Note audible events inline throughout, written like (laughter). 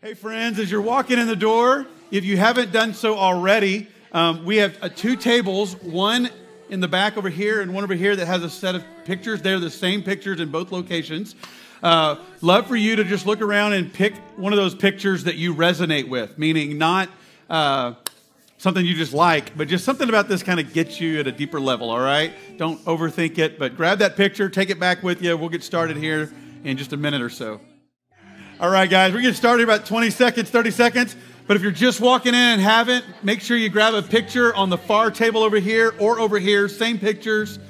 Hey, friends, as you're walking in the door, if you haven't done so already, um, we have uh, two tables, one in the back over here and one over here that has a set of pictures. They're the same pictures in both locations. Uh, love for you to just look around and pick one of those pictures that you resonate with, meaning not uh, something you just like, but just something about this kind of gets you at a deeper level, all right? Don't overthink it, but grab that picture, take it back with you. We'll get started here in just a minute or so. All right, guys, we're getting started about 20 seconds, 30 seconds. But if you're just walking in and haven't, make sure you grab a picture on the far table over here or over here, same pictures,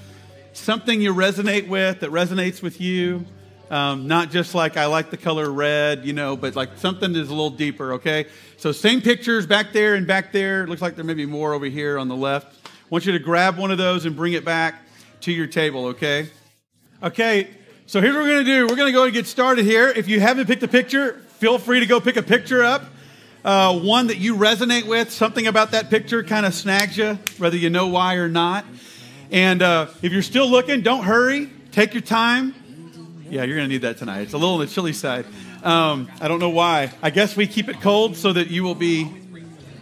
something you resonate with that resonates with you. Um, not just like I like the color red, you know, but like something that's a little deeper, okay? So same pictures back there and back there. Looks like there may be more over here on the left. I want you to grab one of those and bring it back to your table, okay? Okay, so here's what we're going to do. We're going to go and get started here. If you haven't picked a picture, feel free to go pick a picture up. Uh, one that you resonate with, something about that picture kind of snags you, whether you know why or not. And uh, if you're still looking, don't hurry. Take your time. Yeah, you're going to need that tonight. It's a little on the chilly side. Um, I don't know why. I guess we keep it cold so that you will be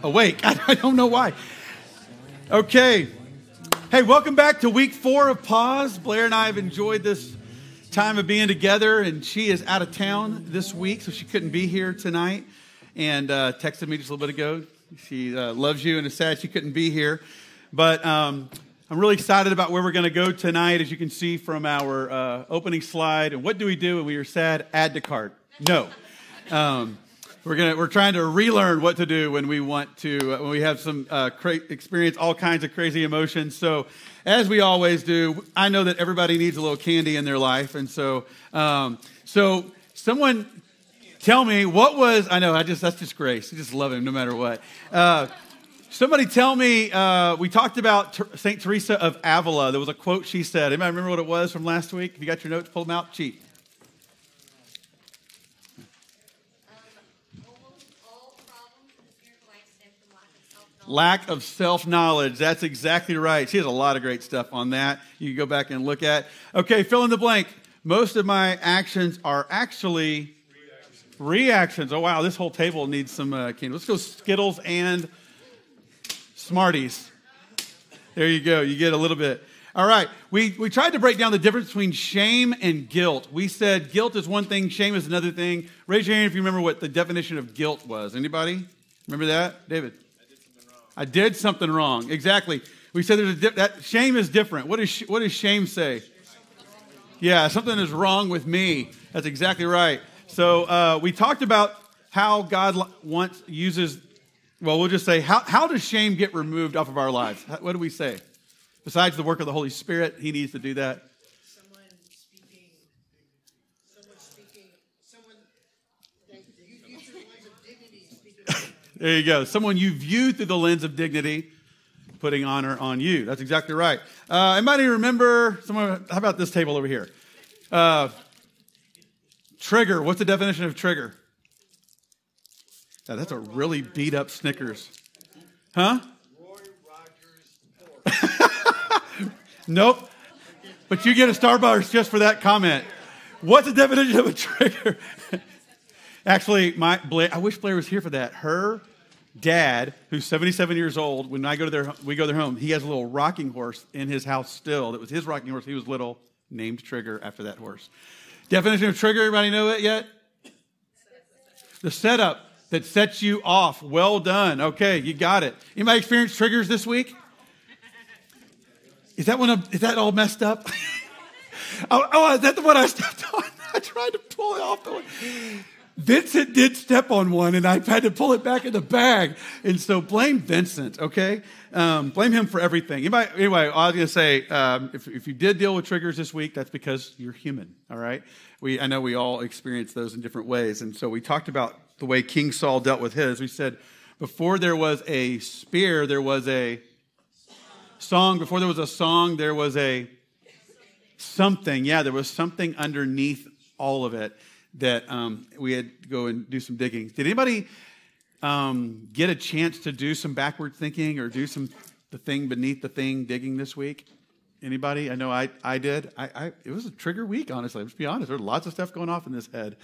awake. (laughs) I don't know why. Okay. Hey, welcome back to week four of Pause. Blair and I have enjoyed this time of being together, and she is out of town this week, so she couldn't be here tonight. And uh, texted me just a little bit ago. She uh, loves you and is sad she couldn't be here. But um, I'm really excited about where we're going to go tonight, as you can see from our uh, opening slide. And what do we do when we are sad? Add to cart. No. Um, we're gonna we're trying to relearn what to do when we want to uh, when we have some uh, cra- experience all kinds of crazy emotions. So, as we always do, I know that everybody needs a little candy in their life, and so um, so someone tell me what was I know I just that's just grace. I just love him no matter what. Uh, Somebody tell me, uh, we talked about St. Teresa of Avila. There was a quote she said. Anybody remember what it was from last week? If you got your notes, pull them out. Cheat. Lack of self knowledge. That's exactly right. She has a lot of great stuff on that. You can go back and look at. Okay, fill in the blank. Most of my actions are actually reactions. reactions. Oh, wow. This whole table needs some uh, candy. Let's go Skittles and Smarties. There you go. You get a little bit. All right. We, we tried to break down the difference between shame and guilt. We said guilt is one thing, shame is another thing. Raise your hand if you remember what the definition of guilt was. Anybody? Remember that? David? I did something wrong. Exactly. We said there's a di- that shame is different. What, is, what does shame say? Yeah, something is wrong with me. That's exactly right. So uh, we talked about how God wants uses well, we'll just say, how, how does shame get removed off of our lives? What do we say? Besides the work of the Holy Spirit, He needs to do that. Someone speaking, someone speaking, someone you view through the lens of dignity. Speaking. There you go. Someone you view through the lens of dignity, putting honor on you. That's exactly right. Uh, anybody remember? Someone, how about this table over here? Uh, trigger. What's the definition of trigger? Now, that's a really beat up Snickers. Huh? (laughs) Nope. But you get a Starbucks just for that comment. What's the definition of a trigger? (laughs) Actually, my Blair, I wish Blair was here for that. Her dad, who's 77 years old, when I go to their, we go to their home, he has a little rocking horse in his house still. That was his rocking horse. He was little, named Trigger after that horse. Definition of trigger, everybody know it yet? The setup that sets you off. Well done. Okay, you got it. Anybody experience triggers this week? Is that one? Of, is that all messed up? (laughs) oh, oh, is that the one I stepped on? (laughs) I tried to pull it off the one. Vincent did step on one, and I had to pull it back in the bag. And so blame Vincent, okay? Um, blame him for everything. Anybody, anyway, I was going to say, um, if, if you did deal with triggers this week, that's because you're human, all right? We, I know we all experience those in different ways. And so we talked about the way King Saul dealt with his. We said before there was a spear, there was a song. Before there was a song, there was a something. Yeah, there was something underneath all of it that um, we had to go and do some digging. Did anybody um, get a chance to do some backward thinking or do some the thing beneath the thing digging this week? Anybody? I know I, I did. I, I, it was a trigger week, honestly. Let's be honest. There's lots of stuff going off in this head.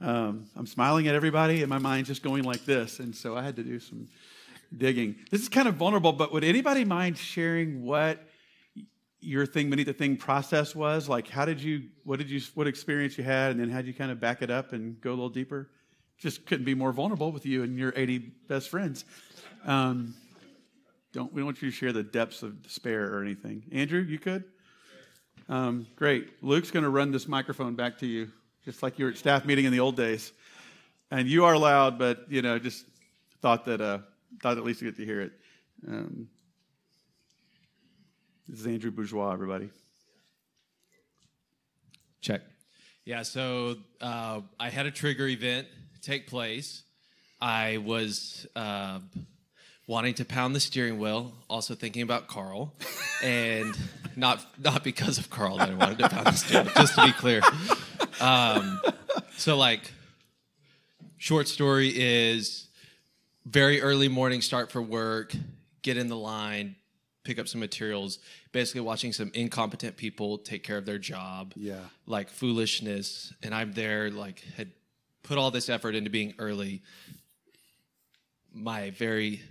um, I'm smiling at everybody, and my mind's just going like this. And so I had to do some digging. This is kind of vulnerable, but would anybody mind sharing what your thing beneath the thing process was? Like, how did you, what did you, what experience you had, and then how did you kind of back it up and go a little deeper? Just couldn't be more vulnerable with you and your 80 best friends. Um, don't we don't want you to share the depths of despair or anything. Andrew, you could. Um, great. Luke's going to run this microphone back to you, just like you were at staff meeting in the old days. And you are loud, but you know, just thought that uh, thought at least you get to hear it. Um, this is Andrew Bourgeois, everybody. Check. Yeah, so uh, I had a trigger event take place. I was uh, wanting to pound the steering wheel, also thinking about Carl, (laughs) and not not because of Carl that I wanted to pound the steering wheel, just to be clear. Um, so, like, short story is very early morning start for work, get in the line, pick up some materials, basically watching some incompetent people take care of their job. Yeah. Like foolishness. And I'm there, like, had put all this effort into being early. My very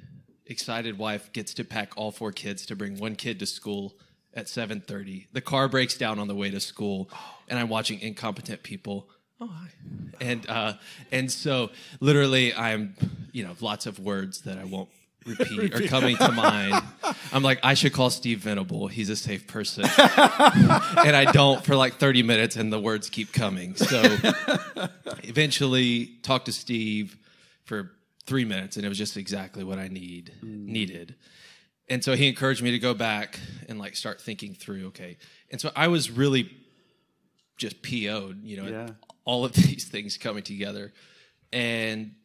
excited wife gets to pack all four kids to bring one kid to school at 7:30. The car breaks down on the way to school, and I'm watching incompetent people. Oh hi, and uh, and so literally, I'm you know lots of words that I won't repeat are coming to mind. I'm like, I should call Steve Venable. He's a safe person, (laughs) and I don't for like 30 minutes, and the words keep coming. So eventually, talk to Steve for three minutes, and it was just exactly what I need mm. needed. And so he encouraged me to go back and like start thinking through. Okay, and so I was really just PO'd, you know, Yeah. all of (laughs) these things coming together, and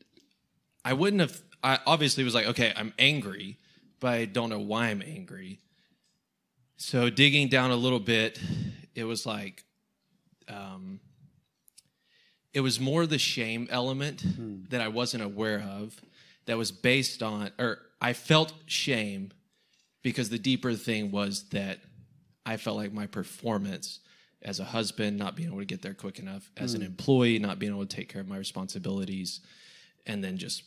I wouldn't have. I obviously was like, okay, I'm angry, but I don't know why I'm angry. So digging down a little bit, it was like, um, it was more the shame element that I wasn't aware of, that was based on, or I felt shame because the deeper thing was that I felt like my performance as a husband, not being able to get there quick enough, as an employee, not being able to take care of my responsibilities, and then just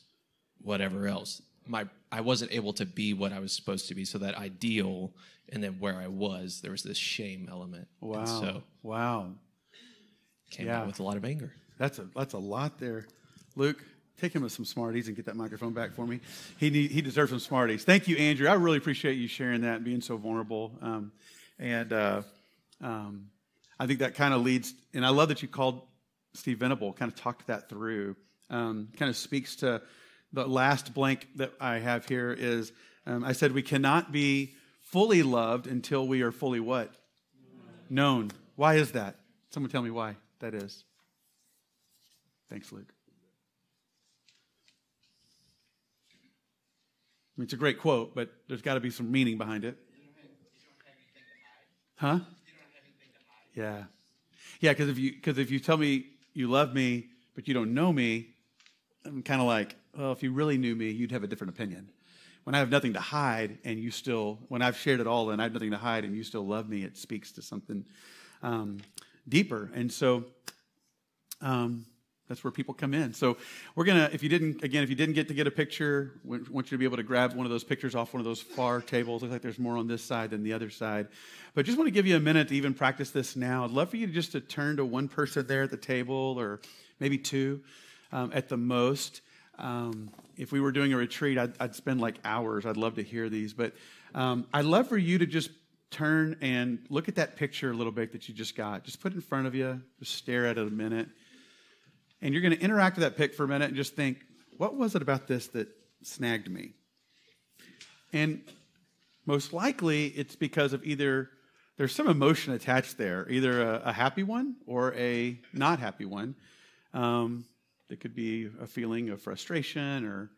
whatever else. My I wasn't able to be what I was supposed to be. So that ideal, and then where I was, there was this shame element. Wow. And so wow. came Yeah. out with a lot of anger. That's a that's a lot there. Luke, take him with some Smarties and get that microphone back for me. He need, he deserves some Smarties. Thank you, Andrew. I really appreciate you sharing that and being so vulnerable. Um, and uh, um, I think that kind of leads. And I love that you called Steve Venable. Kind of talked that through. Um, kind of speaks to the last blank that I have here. Is um, I said we cannot be fully loved until we are fully what known. Why is that? Someone tell me why that is. Thanks, Luke. I mean, it's a great quote, but there's got to be some meaning behind it. Huh? Yeah. Yeah, because if you because if you tell me you love me but you don't know me, I'm kind of like, well, if you really knew me, you'd have a different opinion. When I have nothing to hide and you still, when I've shared it all and I have nothing to hide and you still love me, it speaks to something um, deeper. And so, um, that's where people come in. So we're gonna, if you didn't, again, if you didn't get to get a picture, we want you to be able to grab one of those pictures off one of those far tables. Looks like there's more on this side than the other side. But just want to give you a minute to even practice this now. I'd love for you to just to turn to one person there at the table, or maybe two um, at the most. Um, if we were doing a retreat, I'd, I'd spend like hours. I'd love to hear these, but um, I'd love for you to just turn and look at that picture a little bit that you just got. Just put in front of you. Just stare at it a minute. And you're going to interact with that pic for a minute and just think, what was it about this that snagged me? And most likely it's because of either there's some emotion attached there, either a, a happy one or a not happy one. Um, it could be a feeling of frustration or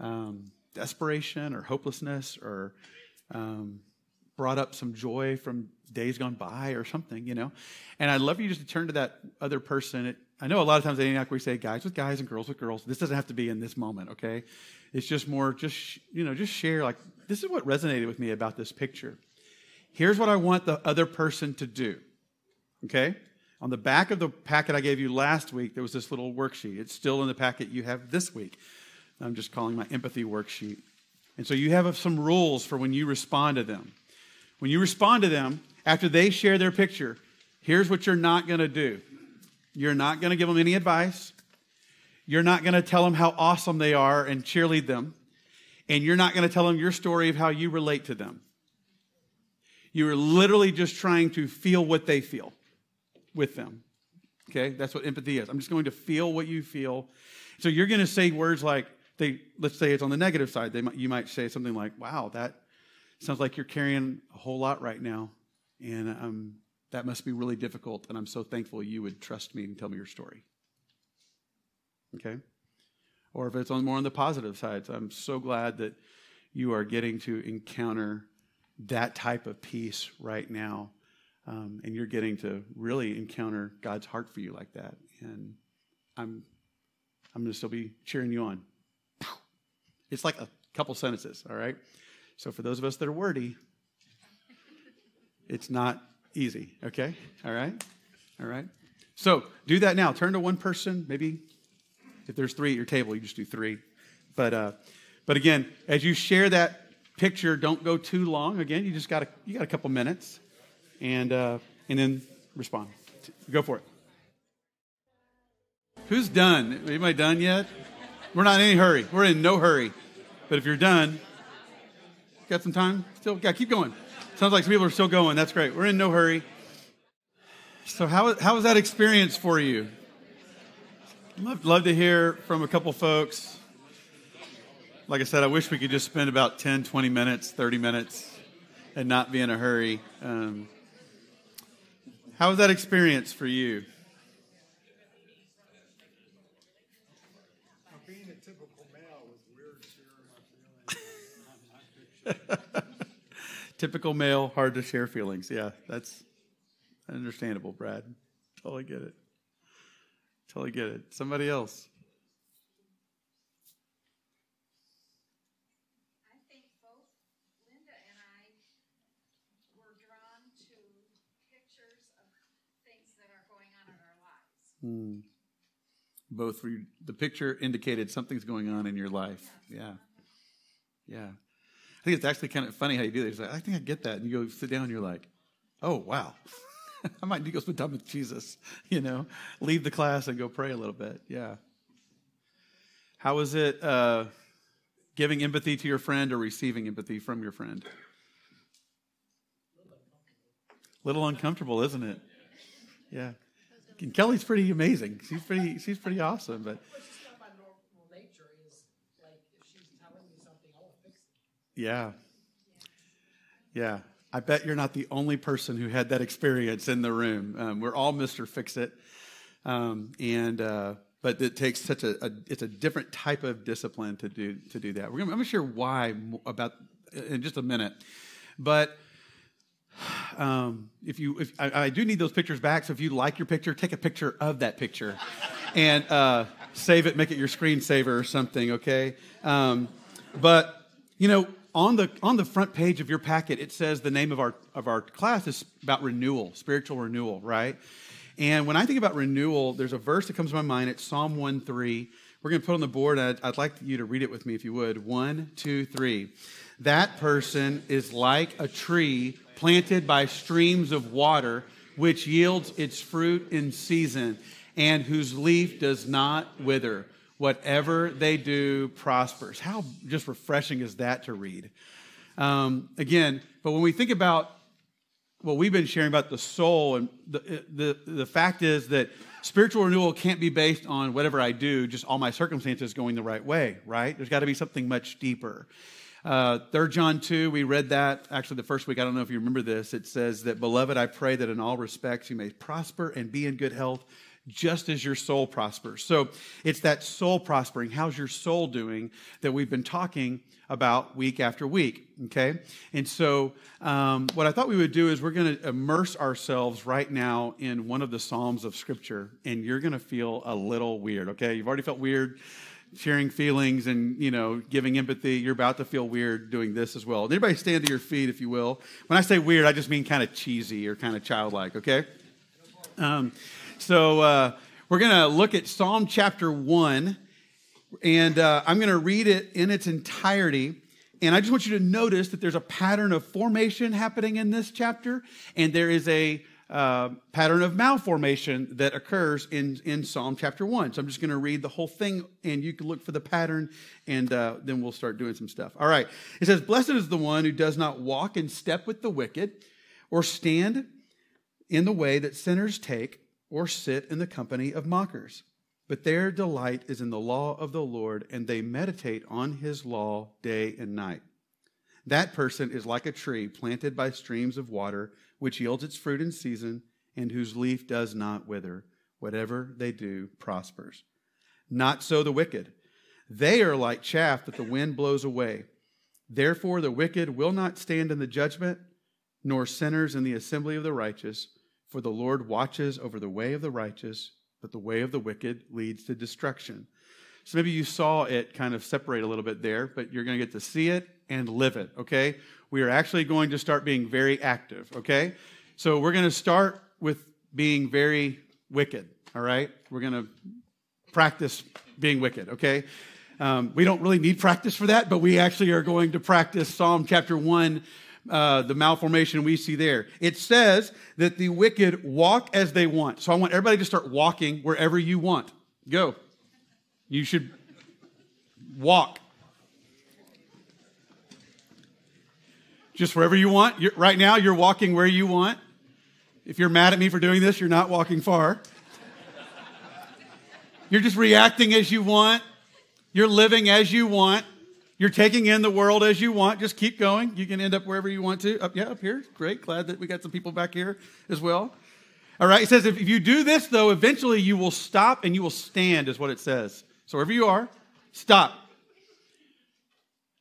um, desperation or hopelessness or um, brought up some joy from days gone by or something, you know. And I'd love you just to turn to that other person. It, I know a lot of times at Antioch we say guys with guys and girls with girls. This doesn't have to be in this moment, okay? It's just more, just you know, just share. Like this is what resonated with me about this picture. Here's what I want the other person to do. Okay, On the back of the packet I gave you last week, there was this little worksheet. It's still in the packet you have this week. I'm just calling my empathy worksheet. And so you have some rules for when you respond to them. When you respond to them, after they share their picture, here's what you're not going to do you're not going to give them any advice. You're not going to tell them how awesome they are and cheerlead them. And you're not going to tell them your story of how you relate to them. You're literally just trying to feel what they feel with them. Okay? That's what empathy is. I'm just going to feel what you feel. So you're going to say words like, they, let's say it's on the negative side. They might, you might say something like, wow, that sounds like you're carrying a whole lot right now. And um, that must be really difficult. And I'm so thankful you would trust me and tell me your story. Okay? Or if it's on more on the positive side, so I'm so glad that you are getting to encounter that type of peace right now. Um, and you're getting to really encounter God's heart for you like that. And I'm, I'm going to still be cheering you on. It's like a couple sentences, all right? So for those of us that are wordy, it's not easy, okay? All right? All right? So do that now. Turn to one person, maybe if there's three at your table, you just do three. But, uh, but again, as you share that picture, don't go too long. Again, you just got a, you got a couple minutes, and, uh, and then respond. Go for it. Who's done? Anybody done yet? We're not in any hurry. We're in no hurry. But if you're done, got some time? Still, yeah, keep going. Sounds like some people are still going. That's great. We're in no hurry. So, how, how was that experience for you? Love, love to hear from a couple folks. Like I said, I wish we could just spend about 10, 20 minutes, 30 minutes, and not be in a hurry. Um, how was that experience for you? Being a typical male was weird feelings. Typical male, hard to share feelings. Yeah, that's understandable, Brad. Totally get it. Totally get it. Somebody else. I think both Linda and I were drawn to pictures of things that are going on in our lives. Both were, the picture indicated something's going on in your life. Yeah. Yeah. I think it's actually kind of funny how you do this. Like, I think I get that. And you go sit down and you're like, oh, wow. (laughs) I might need to go spend time with Jesus, (laughs) you know, leave the class and go pray a little bit. Yeah. How is it uh, giving empathy to your friend or receiving empathy from your friend? A little uncomfortable, isn't it? Yeah. And Kelly's pretty amazing. She's pretty. She's pretty awesome. But It's just not my normal nature is like if she's telling me something, I will fix it. yeah, yeah. I bet you're not the only person who had that experience in the room. Um, we're all Mister Fix It, um, and uh, but it takes such a, a it's a different type of discipline to do to do that. We're gonna, I'm going to share why about in just a minute, but. Um, if you, if I, I do need those pictures back, so if you like your picture, take a picture of that picture, and uh, save it, make it your screensaver or something. Okay, um, but you know, on the on the front page of your packet, it says the name of our of our class is about renewal, spiritual renewal, right? And when I think about renewal, there's a verse that comes to my mind. It's Psalm 1 3. We're going to put on the board. I'd, I'd like you to read it with me if you would. One, two, three. That person is like a tree planted by streams of water, which yields its fruit in season, and whose leaf does not wither. Whatever they do prospers. How just refreshing is that to read? Um, again, but when we think about what we've been sharing about the soul, and the, the, the fact is that spiritual renewal can't be based on whatever I do, just all my circumstances going the right way, right? There's got to be something much deeper. Uh, 3 John 2, we read that actually the first week. I don't know if you remember this. It says that, Beloved, I pray that in all respects you may prosper and be in good health, just as your soul prospers. So it's that soul prospering. How's your soul doing that we've been talking about week after week? Okay. And so um, what I thought we would do is we're going to immerse ourselves right now in one of the Psalms of Scripture, and you're going to feel a little weird. Okay. You've already felt weird sharing feelings and you know giving empathy. You're about to feel weird doing this as well. Anybody stand to your feet if you will? When i say weird i just mean kind of cheesy or kind of childlike okay? Um, so uh, we're going to look at Psalm chapter 1, and uh, I'm going to read it in its entirety. And I just want you to notice that there's a pattern of formation happening in this chapter, and there is a uh, pattern of malformation that occurs in, in Psalm chapter 1. So I'm just going to read the whole thing, and you can look for the pattern, and uh, then we'll start doing some stuff. All right. It says, Blessed is the one who does not walk in step with the wicked, or stand in the way that sinners take, or sit in the company of mockers. But their delight is in the law of the Lord, and they meditate on his law day and night. That person is like a tree planted by streams of water, which yields its fruit in season, and whose leaf does not wither. Whatever they do prospers. Not so the wicked. They are like chaff that the wind blows away. Therefore, the wicked will not stand in the judgment, nor sinners in the assembly of the righteous. For the Lord watches over the way of the righteous, but the way of the wicked leads to destruction. So maybe you saw it kind of separate a little bit there, but you're going to get to see it and live it, okay? We are actually going to start being very active, okay? So we're going to start with being very wicked, all right? We're going to practice being wicked, okay? Um, we don't really need practice for that, but we actually are going to practice Psalm chapter 1 uh, the malformation we see there. It says that the wicked walk as they want. So I want everybody to start walking wherever you want. Go. You should walk. Just wherever you want. You're, right now, you're walking where you want. If you're mad at me for doing this, you're not walking far. You're just reacting as you want. You're living as you want. You're taking in the world as you want. Just keep going. You can end up wherever you want to. Up, yeah, up here. Great. Glad that we got some people back here as well. All right. It says if, if you do this, though, eventually you will stop and you will stand, is what it says. So wherever you are, stop.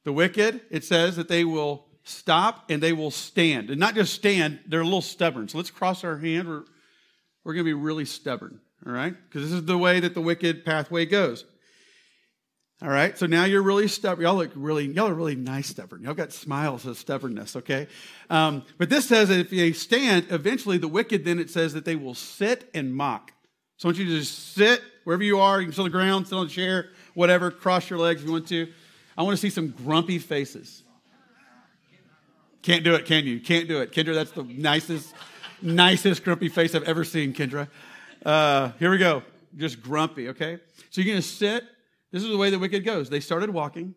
The wicked, it says that they will stop and they will stand. And not just stand, they're a little stubborn. So let's cross our hand. We're, we're going to be really stubborn. All right. Because this is the way that the wicked pathway goes. All right, so now you're really stubborn. Y'all look really, y'all are really nice stubborn. Y'all got smiles of stubbornness, okay? Um, but this says that if they stand, eventually the wicked, then it says that they will sit and mock. So I want you to just sit wherever you are. You can sit on the ground, sit on a chair, whatever. Cross your legs if you want to. I want to see some grumpy faces. Can't do it, can you? Can't do it. Kendra, that's the nicest, nicest grumpy face I've ever seen, Kendra. Uh, here we go. Just grumpy, okay? So you're going to sit this is the way the wicked goes. They started walking,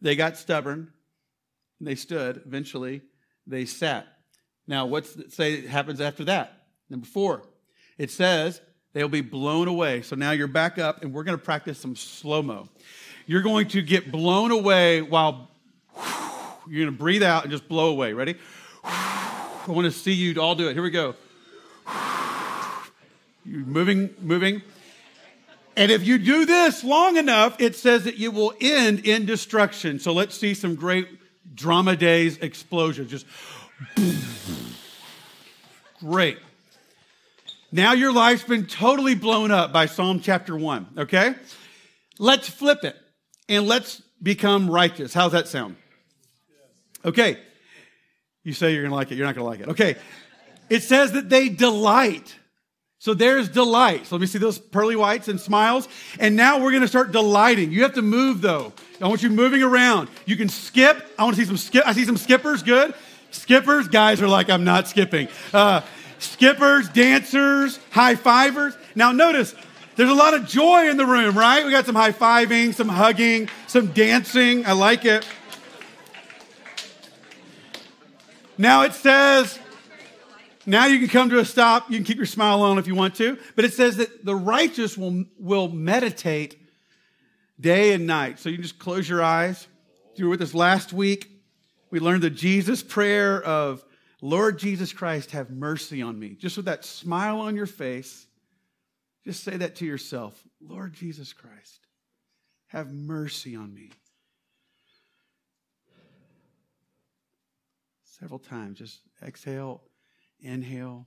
they got stubborn, and they stood. Eventually, they sat. Now, what's say happens after that? Number four, it says they'll be blown away. So now you're back up, and we're going to practice some slow mo. You're going to get blown away while you're going to breathe out and just blow away. Ready? I want to see you all do it. Here we go. You're moving, moving. And if you do this long enough, it says that you will end in destruction. So let's see some great drama days explosions. Just great. Now your life's been totally blown up by Psalm chapter 1, okay? Let's flip it and let's become righteous. How's that sound? Okay. You say you're going to like it, you're not going to like it. Okay. It says that they delight so there's delight. So let me see those pearly whites and smiles. And now we're going to start delighting. You have to move though. I want you moving around. You can skip. I want to see some skip. I see some skippers. Good. Skippers. Guys are like, I'm not skipping. Uh, skippers, dancers, high fivers. Now notice, there's a lot of joy in the room, right? We got some high fiving, some hugging, some dancing. I like it. Now it says, now you can come to a stop. You can keep your smile on if you want to. But it says that the righteous will, will meditate day and night. So you just close your eyes. You were with us last week. We learned the Jesus prayer of, Lord Jesus Christ, have mercy on me. Just with that smile on your face, just say that to yourself Lord Jesus Christ, have mercy on me. Several times, just exhale Inhale.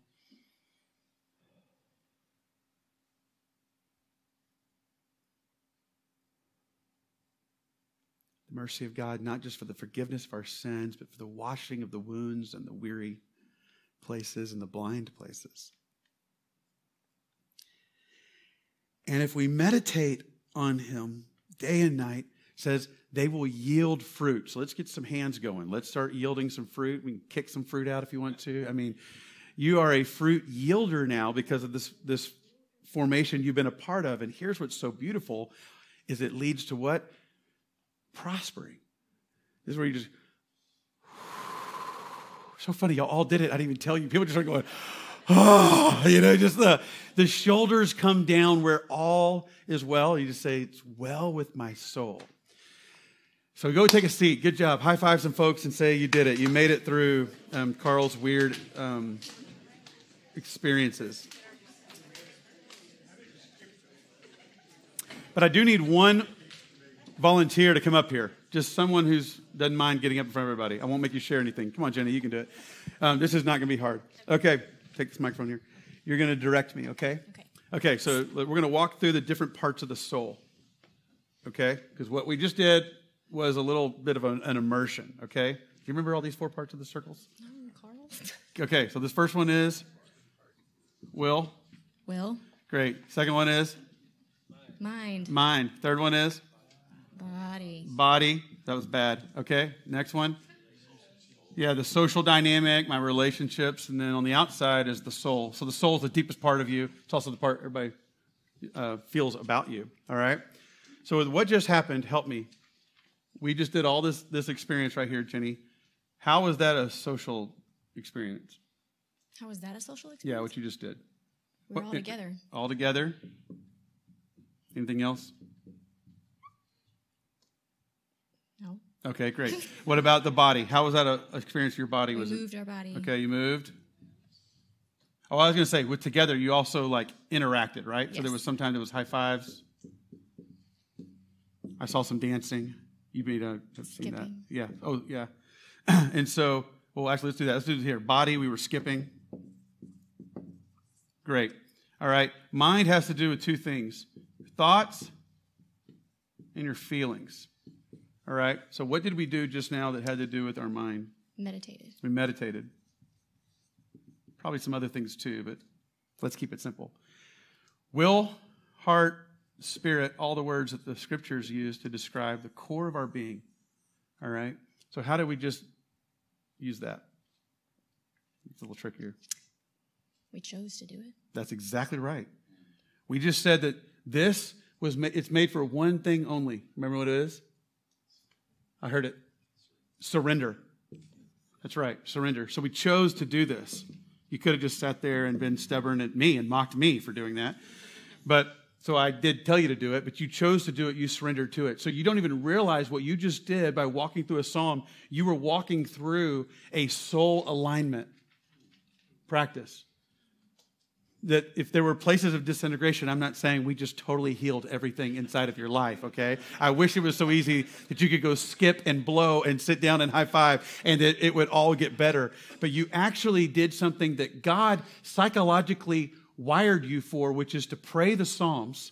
The mercy of God, not just for the forgiveness of our sins, but for the washing of the wounds and the weary places and the blind places. And if we meditate on him day and night, says they will yield fruit. So let's get some hands going. Let's start yielding some fruit. We can kick some fruit out if you want to. I mean, you are a fruit yielder now because of this, this formation you've been a part of. And here's what's so beautiful is it leads to what? Prospering. This is where you just (sighs) so funny, y'all all did it. I didn't even tell you. People just started going, oh, (sighs) (sighs) you know, just the, the shoulders come down where all is well. You just say, it's well with my soul. So go take a seat. Good job. High five some folks and say you did it. You made it through um, Carl's weird um, experiences. But I do need one volunteer to come up here. Just someone who's doesn't mind getting up in front of everybody. I won't make you share anything. Come on, Jenny, you can do it. Um, this is not going to be hard. Okay, take this microphone here. You're going to direct me, okay? Okay. Okay, so we're going to walk through the different parts of the soul, okay? Because what we just did was a little bit of an, an immersion, okay? Do you remember all these four parts of the circles? No, Carl. Okay, so this first one is will. Will. Great. Second one is Mind. mind. Third one is Body. body. That was bad. Okay, next one. Yeah, the social dynamic, my relationships, and then on the outside is the soul. So the soul is the deepest part of you. It's also the part everybody uh, feels about you. All right. So with what just happened, help me. We just did all this this experience right here, Jenny. How was that a social experience? How was that a social experience? Yeah, what you just did. We're what- all together. All together. Anything else? No. Okay, great. (laughs) what about the body? How was that a a experience your body? Was? We Was moved our body. okay? You moved. Oh, I was going to say, with together, you also like interacted, right? So there was sometimes it was high fives. I saw some dancing. You may not have seen that. Skipping. Yeah. Oh, yeah. (clears throat) and so, well, actually, let's do that. Let's do it here. Body, we were skipping. Great. All right. Mind has to do with two things your thoughts and your feelings. All right. So, what did we do just now that had to do with our mind? Meditated. We meditated. Probably some other things too, but let's keep it simple. Will, heart, spirit, all the words that the scriptures use to describe the core of our being. All right? So, how do we just use that? It's a little trickier. We chose to do it. That's exactly right. We just said that this was ma- it's made for one thing only. Remember what it is? I heard it. Surrender. That's right, surrender. So we chose to do this. You could have just sat there and been stubborn at me and mocked me for doing that. But so I did tell you to do it, but you chose to do it, you surrendered to it. So you don't even realize what you just did by walking through a psalm. You were walking through a soul alignment practice that if there were places of disintegration, I'm not saying we just totally healed everything inside of your life, okay? I wish it was so easy that you could go skip and blow and sit down and high five and that it would all get better. But you actually did something that God psychologically wired you for, which is to pray the Psalms,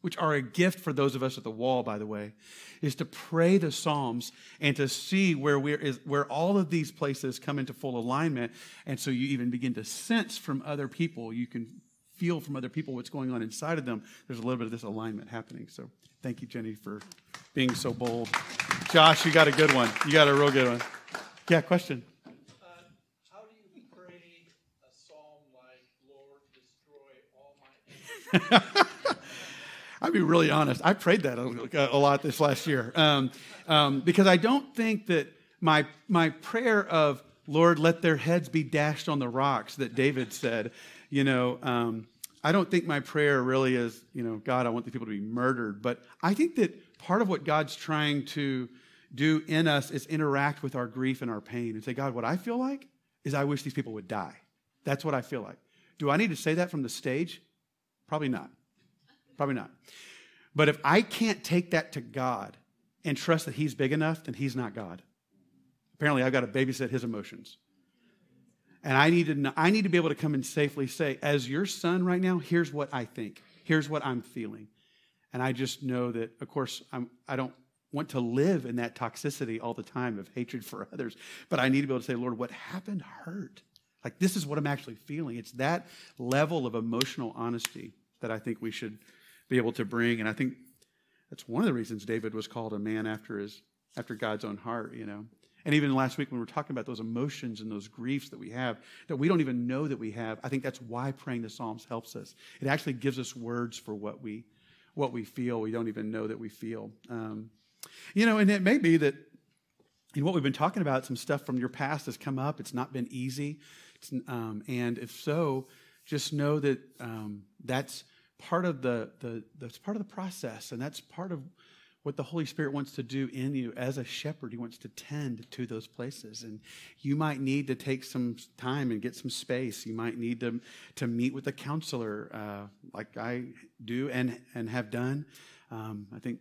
which are a gift for those of us at the wall, by the way, is to pray the Psalms and to see where we're is where all of these places come into full alignment. And so you even begin to sense from other people, you can feel from other people what's going on inside of them. There's a little bit of this alignment happening. So thank you, Jenny, for being so bold. Josh, you got a good one. You got a real good one. Yeah, question. How do you pray a psalm like, Lord, destroy all my (laughs) I'll be really honest. I prayed that a, lot this last year um, um, because I don't think that my my prayer of Lord, let their heads be dashed on the rocks that David said. You know, um, I don't think my prayer really is, you know, God, I want these people to be murdered. But I think that part of what God's trying to do in us is interact with our grief and our pain and say, God, what I feel like is I wish these people would die. That's what I feel like. Do I need to say that from the stage? Probably not. Probably not. But if I can't take that to God and trust that He's big enough, then He's not God. Apparently, I've got to babysit His emotions. And I need to know, I need to be able to come and safely say, as your son right now, here's what I think. Here's what I'm feeling. And I just know that, of course, I'm, I don't want to live in that toxicity all the time of hatred for others. But I need to be able to say, Lord, what happened hurt. Like, this is what I'm actually feeling. It's that level of emotional honesty that I think we should be able to bring. And I think that's one of the reasons David was called a man after his after God's own heart, you know. And even last week when we were talking about those emotions and those griefs that we have that we don't even know that we have, I think that's why praying the Psalms helps us. It actually gives us words for what we what we feel. We don't even know that we feel. Um, you know, and it may be that in what we've been talking about, some stuff from your past has come up. It's not been easy, um, and if so, just know that um, that's part of the, the that's part of the process, and that's part of what the Holy Spirit wants to do in you as a shepherd. He wants to tend to those places. And you might need to take some time and get some space. You might need to, to meet with a counselor, uh, like I do and, and have done. Um, I think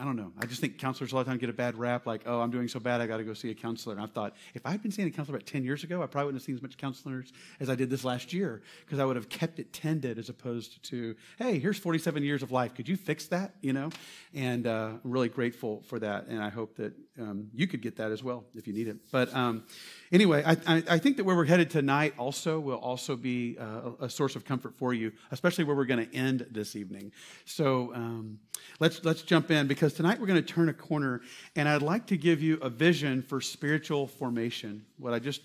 I don't know. I just think counselors a lot of times get a bad rap, like, oh, I'm doing so bad, I got to go see a counselor. And I thought, if I'd been seeing a counselor about 10 years ago, I probably wouldn't have seen as much counselors as I did this last year because I would have kept it tended as opposed to, hey, here's 47 years of life. Could you fix that? You know? And uh, I'm really grateful for that. And I hope that um, you could get that as well if you need it. But um, anyway, I, I, I, think that where we're headed tonight also will also be uh, a source of comfort for you, especially where we're going to end this evening. So um, let's let's jump in because tonight we're going to turn a corner, and I'd like to give you a vision for spiritual formation. What I just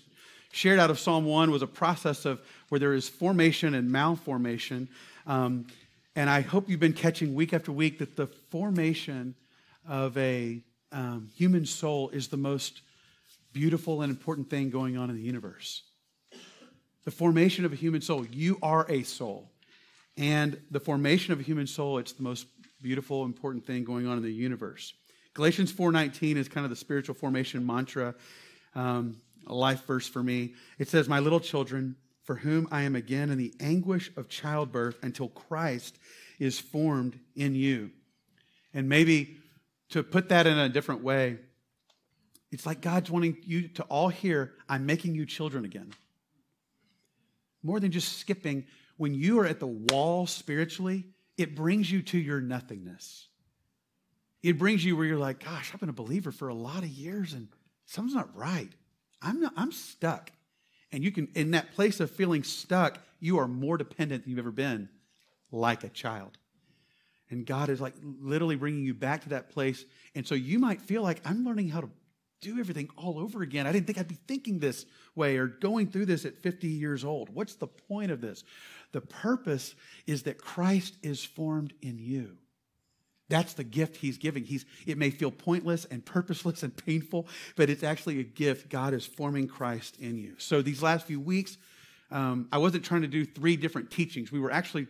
shared out of Psalm one was a process of where there is formation and malformation, um, and I hope you've been catching week after week that the formation of a um, human soul is the most beautiful and important thing going on in the universe. The formation of a human soul. You are a soul. And the formation of a human soul, it's the most beautiful, important thing going on in the universe. Galatians 4.19 is kind of the spiritual formation mantra, um, a life verse for me. It says, My little children, for whom I am again in the anguish of childbirth until Christ is formed in you. And maybe to put that in a different way, it's like God's wanting you to all hear, I'm making you children again. More than just skipping, when you are at the wall spiritually, it brings you to your nothingness. It brings you where you're like, gosh, I've been a believer for a lot of years and something's not right. I'm, not, I'm stuck. And you can, in that place of feeling stuck, you are more dependent than you've ever been, like a child. And God is like literally bringing you back to that place. And so you might feel like I'm learning how to do everything all over again. I didn't think I'd be thinking this way or going through this at 50 years old. What's the point of this? The purpose is that Christ is formed in you. That's the gift he's giving. He's, it may feel pointless and purposeless and painful, but it's actually a gift. God is forming Christ in you. So these last few weeks, um, I wasn't trying to do three different teachings. We were actually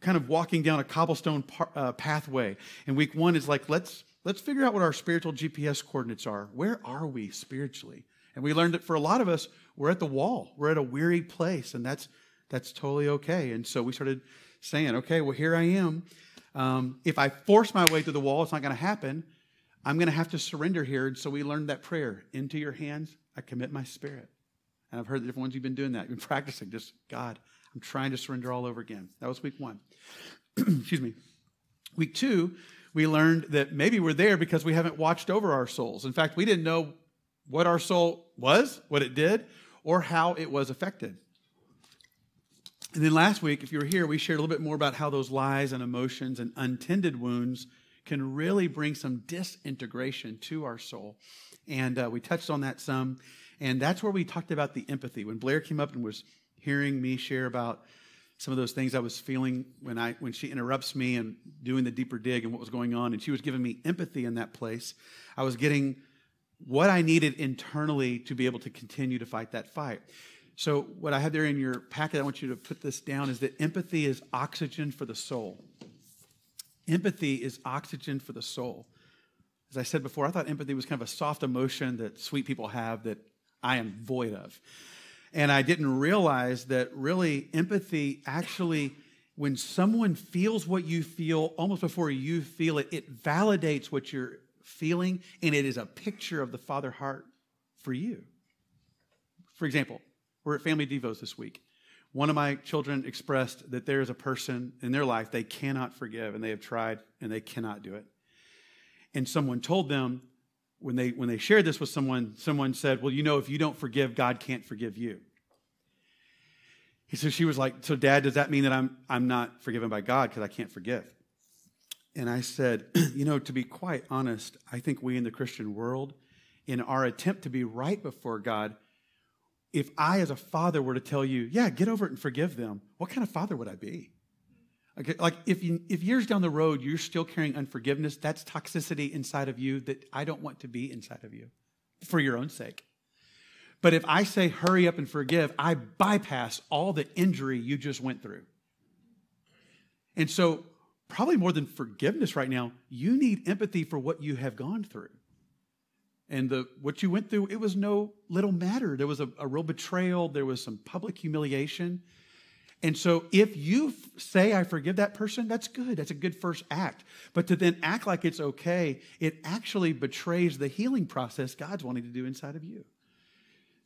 kind of walking down a cobblestone par, uh, pathway. And week one is like, let's let's figure out what our spiritual GPS coordinates are. Where are we spiritually? And we learned that for a lot of us, we're at the wall. We're at a weary place, and that's that's totally okay. And so we started saying, okay, well, here I am. Um, if I force my way through the wall, it's not going to happen. I'm going to have to surrender here. And so we learned that prayer into your hands, I commit my spirit. And I've heard the different ones you've been doing that. You've been practicing. Just, God, I'm trying to surrender all over again. That was week one. (clears throat) Excuse me. Week two, we learned that maybe we're there because we haven't watched over our souls. In fact, we didn't know what our soul was, what it did, or how it was affected. And then last week, if you were here, we shared a little bit more about how those lies and emotions and untended wounds can really bring some disintegration to our soul. And uh, we touched on that some. And that's where we talked about the empathy. When Blair came up and was hearing me share about some of those things I was feeling when I when she interrupts me and doing the deeper dig and what was going on, and she was giving me empathy in that place. I was getting what I needed internally to be able to continue to fight that fight. So what I have there in your packet, I want you to put this down, is that empathy is oxygen for the soul. Empathy is oxygen for the soul. As I said before, I thought empathy was kind of a soft emotion that sweet people have that I am void of. And I didn't realize that really empathy actually, when someone feels what you feel almost before you feel it, it validates what you're feeling and it is a picture of the Father heart for you. For example, we're at Family Devos this week. One of my children expressed that there is a person in their life they cannot forgive and they have tried and they cannot do it. And someone told them, when they when they shared this with someone, someone said, "Well, you know, if you don't forgive, God can't forgive you." He So she was like, So, Dad, does that mean that I'm, I'm not forgiven by God because I can't forgive? And I said, (clears throat) You know, to be quite honest, I think we in the Christian world, in our attempt to be right before God, if I, as a father, were to tell you, Yeah, get over it and forgive them, what kind of father would I be? Like, like if, you, if years down the road you're still carrying unforgiveness, that's toxicity inside of you that I don't want to be inside of you for your own sake. But if I say hurry up and forgive, I bypass all the injury you just went through. And so, probably more than forgiveness right now, you need empathy for what you have gone through. And the, what you went through, it was no little matter. There was a, a real betrayal, there was some public humiliation. And so if you say, I forgive that person, that's good. That's a good first act. But to then act like it's okay, it actually betrays the healing process God's wanting to do inside of you.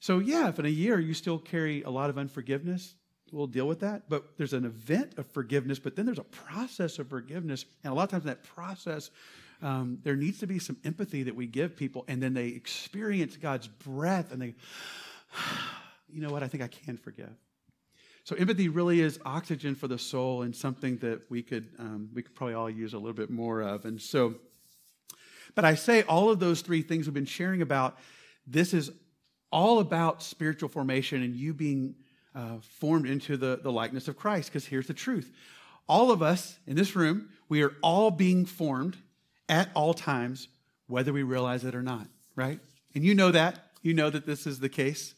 So, yeah, if in a year you still carry a lot of unforgiveness, we'll deal with that. But there's an event of forgiveness, but then there's a process of forgiveness. And a lot of times in that process, um, there needs to be some empathy that we give people, and then they experience God's breath and they, (sighs) you know what, I think I can forgive. So empathy really is oxygen for the soul and something that we could um, we could probably all use a little bit more of. And so, but I say all of those three things we've been sharing about. This is all about spiritual formation and you being uh, formed into the, the likeness of Christ. Because here's the truth: all of us in this room, we are all being formed at all times, whether we realize it or not. Right? And you know that. You know that this is the case.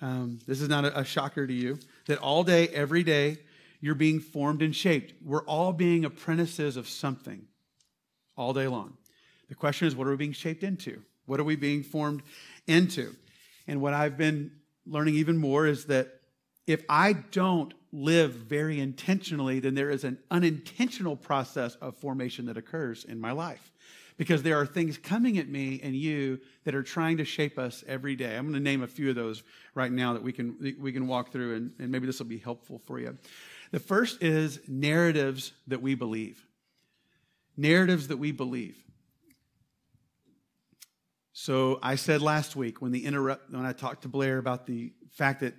Um, this is not a, a shocker to you that all day, every day, you're being formed and shaped. We're all being apprentices of something all day long. The question is, what are we being shaped into? What are we being formed into? And what I've been learning even more is that if I don't live very intentionally, then there is an unintentional process of formation that occurs in my life because there are things coming at me and you that are trying to shape us every day. I'm going to name a few of those right now that we can we can walk through and, and maybe this will be helpful for you. The first is narratives that we believe. Narratives that we believe. So I said last week when the interrupt when I talked to Blair about the fact that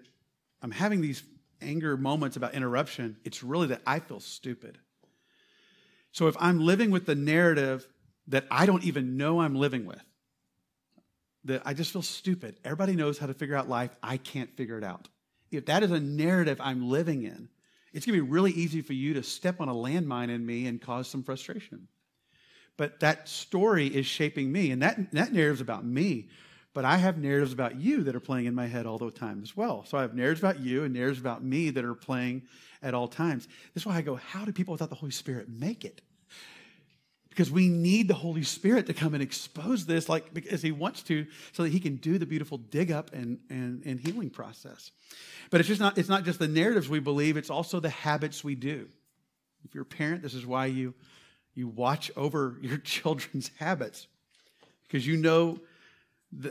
I'm having these anger moments about interruption, it's really that I feel stupid. So if I'm living with the narrative that I don't even know I'm living with. That I just feel stupid. Everybody knows how to figure out life. I can't figure it out. If that is a narrative I'm living in, it's going to be really easy for you to step on a landmine in me and cause some frustration. But that story is shaping me, and that, that narrative is about me. But I have narratives about you that are playing in my head all the time as well. So I have narratives about you and narratives about me that are playing at all times. This is why I go, how do people without the Holy Spirit make it? Because we need the Holy Spirit to come and expose this, like because He wants to, so that He can do the beautiful dig up and, and, and healing process. But it's just not, it's not just the narratives we believe, it's also the habits we do. If you're a parent, this is why you, you watch over (laughs) your children's habits, because you know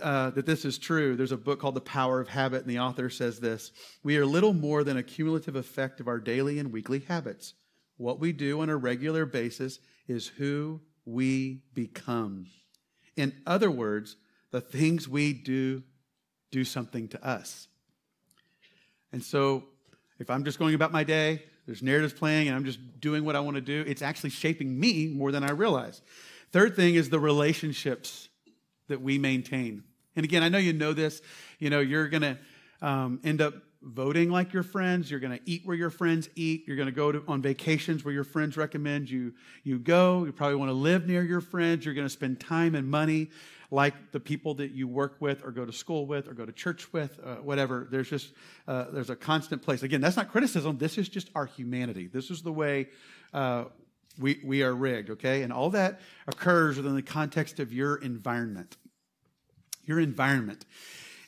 uh, that this is true. There's a book called The Power of Habit, and the author says this We are little more than a cumulative effect of our daily and weekly habits. What we do on a regular basis is who we become. In other words, the things we do do something to us. And so, if I'm just going about my day, there's narratives playing, and I'm just doing what I want to do, it's actually shaping me more than I realize. Third thing is the relationships that we maintain. And again, I know you know this. You know, you're going to um, end up voting like your friends. You're going to eat where your friends eat. You're going to go to, on vacations where your friends recommend you, you go. You probably want to live near your friends. You're going to spend time and money like the people that you work with or go to school with or go to church with, uh, whatever. There's just, uh, there's a constant place. Again, that's not criticism. This is just our humanity. This is the way uh, we, we are rigged, okay? And all that occurs within the context of your environment. Your environment.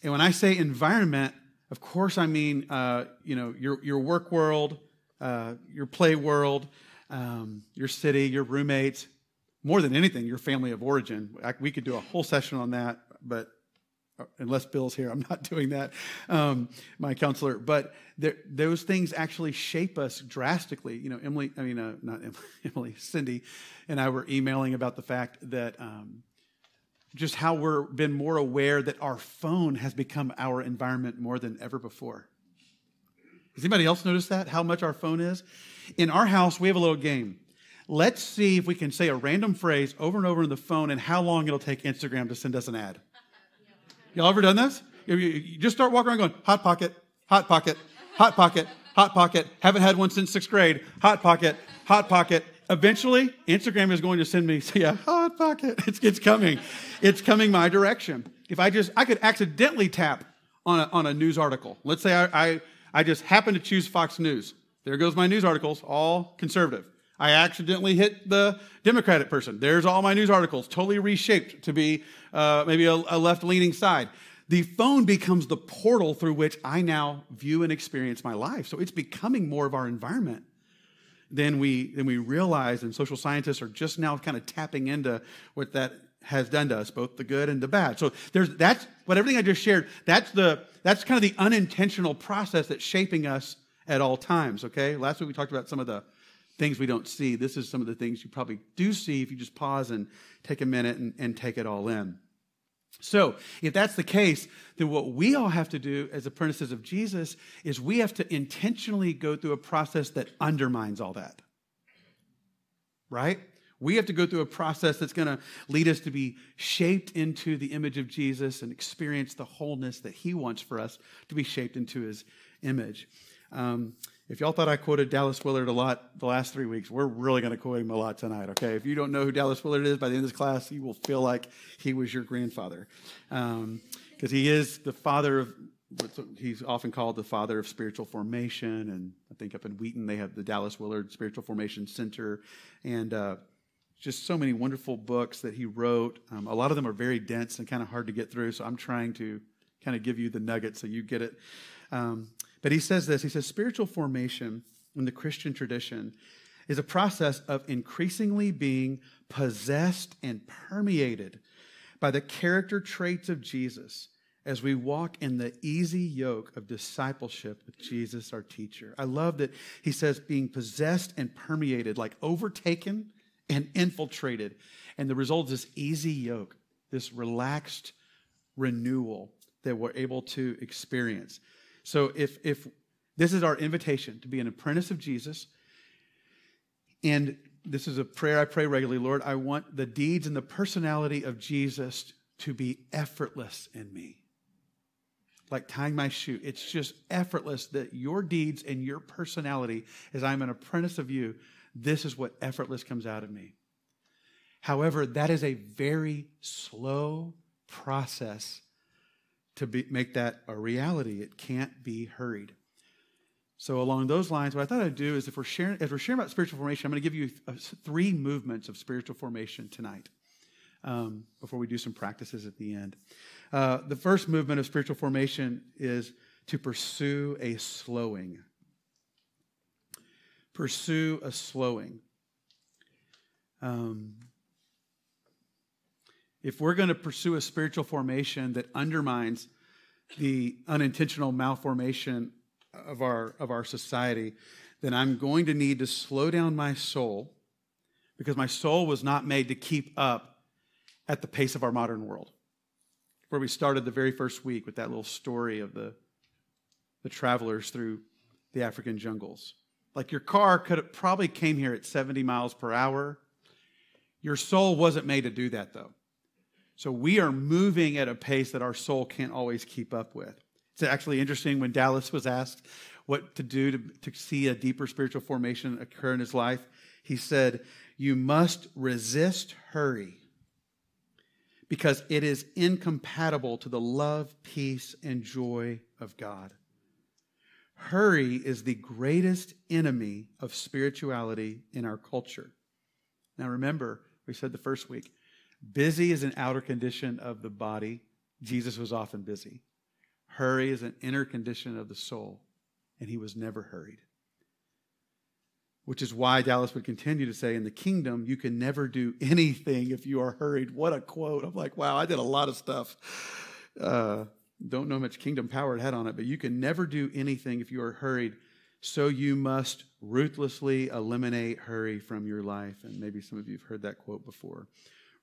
And when I say environment, of course, I mean, uh, you know, your, your work world, uh, your play world, um, your city, your roommates, more than anything, your family of origin. I, we could do a whole session on that, but uh, unless Bill's here, I'm not (laughs) doing that, um, my counselor. But there, those things actually shape us drastically. You know, Emily, I mean, uh, not (laughs) Emily, Cindy and I were emailing about the fact that um, just how we're been more aware that our phone has become our environment more than ever before. Has anybody else noticed that? How much our phone is? In our house, we have a little game. Let's see if we can say a random phrase over and over in the phone and how long it'll take Instagram to send us an ad. Y'all ever done this? You just start walking around going, Hot Pocket, Hot Pocket, Hot Pocket, Hot Pocket. Haven't had one since sixth grade. Hot Pocket, Hot Pocket. Eventually, Instagram is going to send me, (laughs) yeah, Hot Pocket. It's, it's coming. It's coming my direction. If I just, I could accidentally tap on a, on a news article. Let's say I, I, I just happen to choose Fox News. There goes my news articles, all conservative. I accidentally hit the Democratic person. There's all my news articles, totally reshaped to be uh, maybe a, a left leaning side. The phone becomes the portal through which I now view and experience my life. So it's becoming more of our environment than we than we realize. And social scientists are just now kind of tapping into what that has done to us, both the good and the bad. So there's that's what everything I just shared. That's the that's kind of the unintentional process that's shaping us at all times. Okay. Last week we talked about some of the things we don't see. This is some of the things you probably do see if you just pause and take a minute and, and take it all in. So, if that's the case, then what we all have to do as apprentices of Jesus is we have to intentionally go through a process that undermines all that. Right? We have to go through a process that's going to lead us to be shaped into the image of Jesus and experience the wholeness that He wants for us to be shaped into His image. Um, if y'all thought I quoted Dallas Willard a lot the last three weeks, we're really going to quote him a lot tonight, okay? If you don't know who Dallas Willard is by the end of this class, you will feel like he was your grandfather. Because he is the father of, he's often called the father of spiritual formation. And I think up in Wheaton, they have the Dallas Willard Spiritual Formation Center. And uh, just so many wonderful books that he wrote. Um, a lot of them are very dense and kind of hard to get through. So I'm trying to kind of give you the nugget so you get it. Um, but he says this he says, spiritual formation in the Christian tradition is a process of increasingly being possessed and permeated by the character traits of Jesus as we walk in the easy yoke of discipleship with Jesus, our teacher. I love that he says being possessed and permeated, like overtaken and infiltrated. And the result is this easy yoke, this relaxed renewal that we're able to experience. So if if this is our invitation to be an apprentice of Jesus, and this is a prayer I pray regularly, Lord, I want the deeds and the personality of Jesus to be effortless in me. Like tying my shoe. It's just effortless that your deeds and your personality, as I'm an apprentice of you, this is what effortless comes out of me. However, that is a very slow process to be, make that a reality. It can't be hurried. So, along those lines, what I thought I'd do is if we're sharing, as we're sharing about spiritual formation, I'm going to give you three movements of spiritual formation tonight um, before we do some practices at the end. Uh, the first movement of spiritual formation is to pursue a slowing. Pursue a slowing. Um, if we're going to pursue a spiritual formation that undermines the unintentional malformation of our, of our society, then I'm going to need to slow down my soul because my soul was not made to keep up at the pace of our modern world. Where we started the very first week with that little story of the, the travelers through the African jungles. Like your car could have probably came here at 70 miles per hour. Your soul wasn't made to do that though. So we are moving at a pace that our soul can't always keep up with. It's actually interesting when Dallas was asked what to do to, to see a deeper spiritual formation occur in his life. He said, You must resist hurry because it is incompatible to the love, peace, and joy of God. Hurry is the greatest enemy of spirituality in our culture. Now, remember, we said the first week, busy is an outer condition of the body. Jesus was often busy. Hurry is an inner condition of the soul, and he was never hurried. Which is why Dallas would continue to say, In the kingdom, you can never do anything if you are hurried. What a quote. I'm like, wow, I did a lot of stuff. Uh, don't know much kingdom power it had on it, but you can never do anything if you are hurried. So you must ruthlessly eliminate hurry from your life. And maybe some of you have heard that quote before.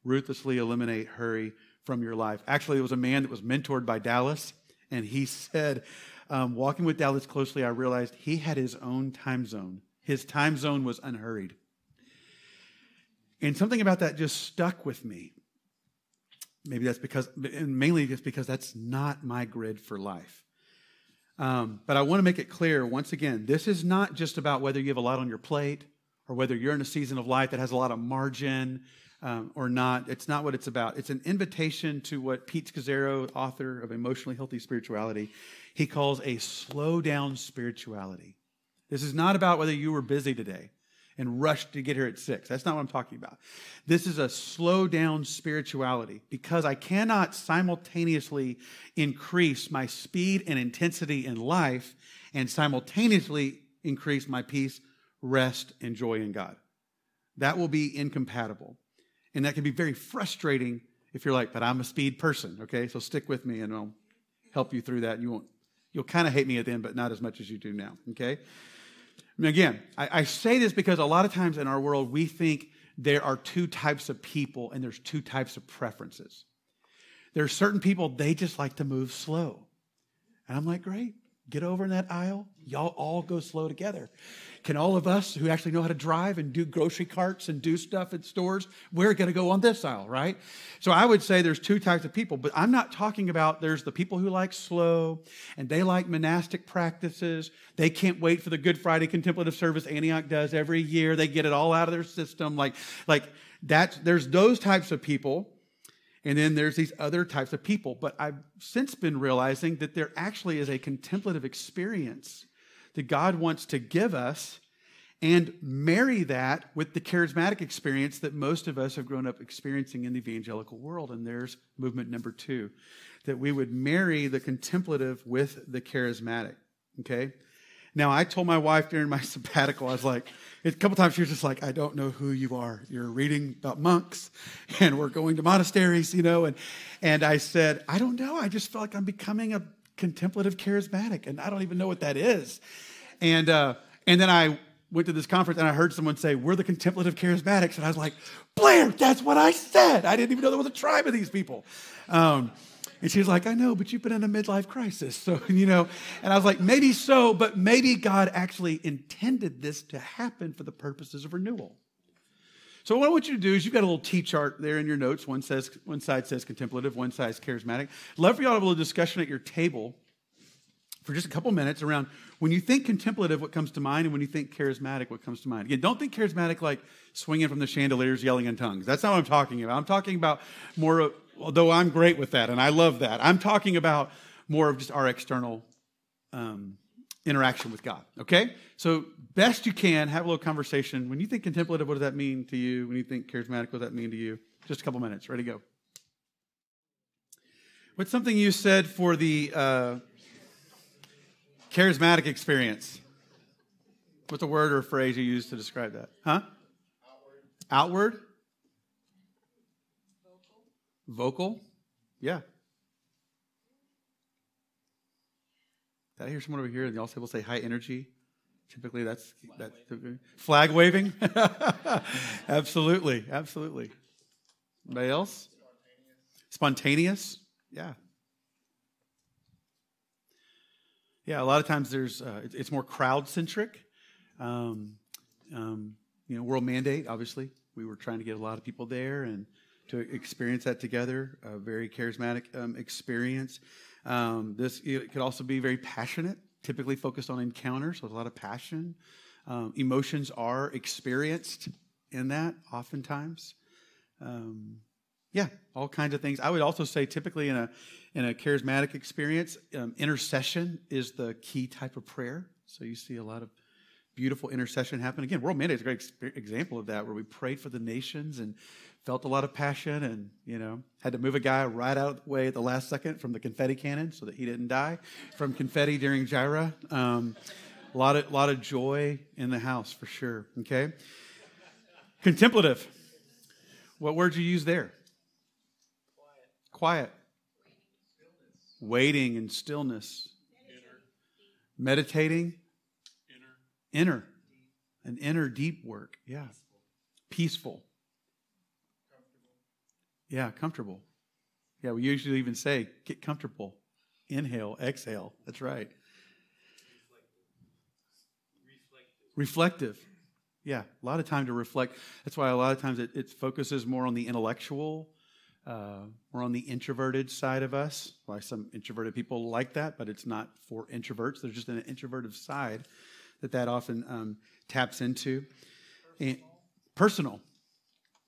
Ruthlessly eliminate hurry from your life. Actually, it was a man that was mentored by Dallas And he (laughs) said, um, walking with Dallas closely, I realized he had his own time zone. His time zone was unhurried. And something about that just stuck with me. Maybe that's because, and mainly just because that's not my grid for life. Um, but I want to make it clear once again this is not just about whether you have a lot on your plate or whether you're in a season of life that has a lot of margin um, or not. It's not what it's about. It's an invitation to what Pete Scazzero, author of Emotionally Healthy Spirituality, he calls a slow down spirituality. This is not about whether you were busy today and rushed to get here at six. That's not what I'm talking about. This is a slow down spirituality because I cannot simultaneously increase my speed and intensity in life and simultaneously increase my peace, rest, and joy in God. That will be incompatible. And that can be very frustrating if you're like, but I'm a speed person, okay? So stick with me and I'll help you through that. You won't, you'll kind of hate me at the end, but not as much as you do now, okay? And again, I, I say this because a lot of times in our world, we think there are two types of people and there's two types of preferences. There are certain people, they just like to move slow. And I'm like, great, get over in that aisle. Y'all all go slow together. Can all of us who actually know how to drive and do grocery carts and do stuff at stores, we're going to go on this aisle, right? So I would say there's two types of people, but I'm not talking about there's the people who like slow and they like monastic practices. They can't wait for the Good Friday contemplative service Antioch does every year. They get it all out of their system. Like, like that's, there's those types of people. And then there's these other types of people. But I've since been realizing that there actually is a contemplative experience that God wants to give us and marry that with the charismatic experience that most of us have grown up experiencing in the evangelical world. And there's movement number two that we would marry the contemplative with the charismatic. Okay? Now, I told my wife during my (laughs) sabbatical, I was like, a couple times she was just like, I don't know who you are. You're reading about monks (laughs) and we're going to monasteries, you know. And, and I said, I don't know. I just feel like I'm becoming a contemplative charismatic and I don't even know what that is. And, uh, and then I went to this conference and I heard someone say, We're the contemplative charismatics. And I was like, Blair, that's what I said. I didn't even know there was a tribe of these people. Um, and she's like, I know, but you've been in a midlife crisis. So, (laughs) you know, and I was like, maybe so, but maybe God actually intended this to happen for the purposes of renewal. So what I want you to do is you've got a little T chart there in your notes. One says one side says contemplative, one side is charismatic. Love for y'all to have a little discussion at your table for just a couple minutes around when you think contemplative, what comes to mind, and when you think charismatic, what comes to mind. Again, don't think charismatic like swinging from the chandeliers, yelling in tongues. That's not what I'm talking about. I'm talking about more, although I'm great with that and I love that. I'm talking about more of just our external um, interaction with God. Okay? So, best you can, have a little conversation. When you think contemplative, what does that mean to you? When you think charismatic, what does that mean to you? Just a couple minutes. Ready, to go. What's something you said for the uh, charismatic experience? What's a word or a phrase you use to describe that? Huh? Outward. Outward? Vocal. Yeah. Did I hear someone over here and y'all will say high energy? Typically that's flag that's waving. flag waving. (laughs) absolutely, absolutely. Anybody else? Spontaneous. Spontaneous? Yeah. Yeah, a lot of times there's uh, it's more crowd centric. Um, um, you know, World Mandate. Obviously, we were trying to get a lot of people there and to experience that together. A very charismatic um, experience. Um, this it could also be very passionate. Typically focused on encounters with a lot of passion. Um, emotions are experienced in that oftentimes. Um, yeah, all kinds of things. I would also say typically in a in a charismatic experience, um, intercession is the key type of prayer. So you see a lot of beautiful intercession happen. Again, World Mandate is a great example of that, where we prayed for the nations and felt a lot of passion, and you know had to move a guy right out of the way at the last second from the confetti cannon so that he didn't die from confetti during Gyra. Um, a lot of lot of joy in the house for sure. Okay, contemplative. What words you use there? Quiet. Quiet waiting and stillness, meditating, inner. an inner deep work. Yeah, peaceful. Yeah, comfortable. Yeah, we usually even say get comfortable Inhale, exhale. That's right. Reflective. Yeah, a lot of time to reflect. That's why a lot of times it, it focuses more on the intellectual, uh, more on the introverted side of us. Why some introverted people like that, but it's not for introverts. There's just an introverted side that that often um, taps into. And personal.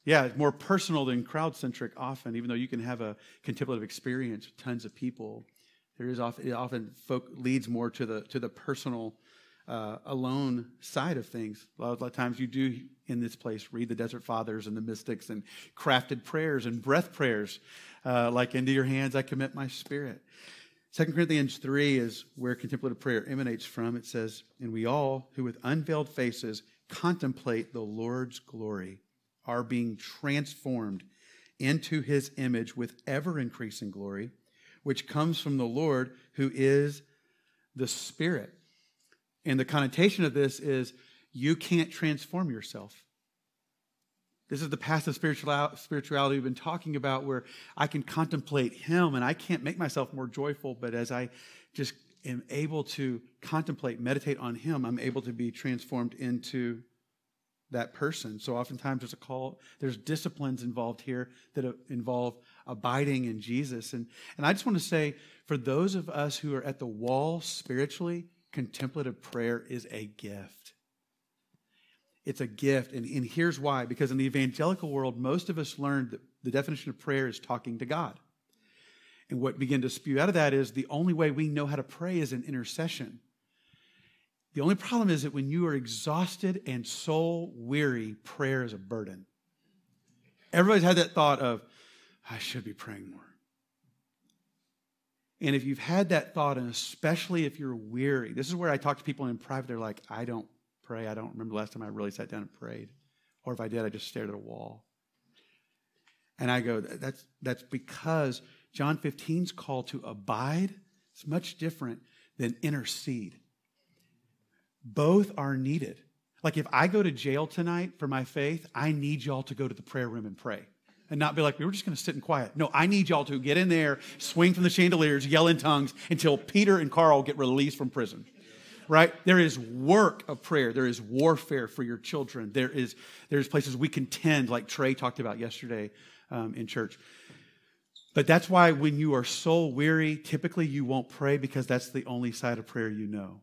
Yeah, more personal than crowd centric often, even though you can have a contemplative experience with tons of people. There is often, it often folk leads more to the, to the personal uh, alone side of things. A lot, of, a lot of times you do in this place read the Desert Fathers and the mystics and crafted prayers and breath prayers, uh, like into your hands I commit my spirit. 2 Corinthians 3 is where contemplative prayer emanates from. It says, And we all, who with unveiled faces contemplate the Lord's glory, are being transformed into his image with ever increasing glory, which comes from the Lord, who is the Spirit. And the connotation of this is you can't transform yourself. This is the passive spirituality we've been talking about, where I can contemplate Him and I can't make myself more joyful, but as I just am able to contemplate, meditate on Him, I'm able to be transformed into that person. So oftentimes there's a call, there's disciplines involved here that uh, involve abiding in Jesus. And, and I just want to say, for those of us who are at the wall spiritually, contemplative prayer is a gift. It's a gift. And, and here's why because in the evangelical world, most of us learned that the definition of prayer is talking to God. And what began to spew out of that is the only way we know how to pray is in intercession. The only problem is that when you are exhausted and soul weary, prayer is a burden. Everybody's had that thought of, I should be praying more. And if you've had that thought, and especially if you're weary, this is where I talk to people in private. They're like, I don't pray. I don't remember the last time I really sat down and prayed. Or if I did, I just stared at a wall. And I go, that's, that's because John 15's call to abide is much different than intercede. Both are needed. Like if I go to jail tonight for my faith, I need y'all to go to the prayer room and pray and not be like, we were just going to sit in quiet. No, I need y'all to get in there, swing from the chandeliers, yell in tongues until Peter and Carl get released from prison. Right? There is work of prayer. There is warfare for your children. There is there's places we contend, like Trey talked about yesterday um, in church. But that's why when you are soul weary, typically you won't pray because that's the only side of prayer you know.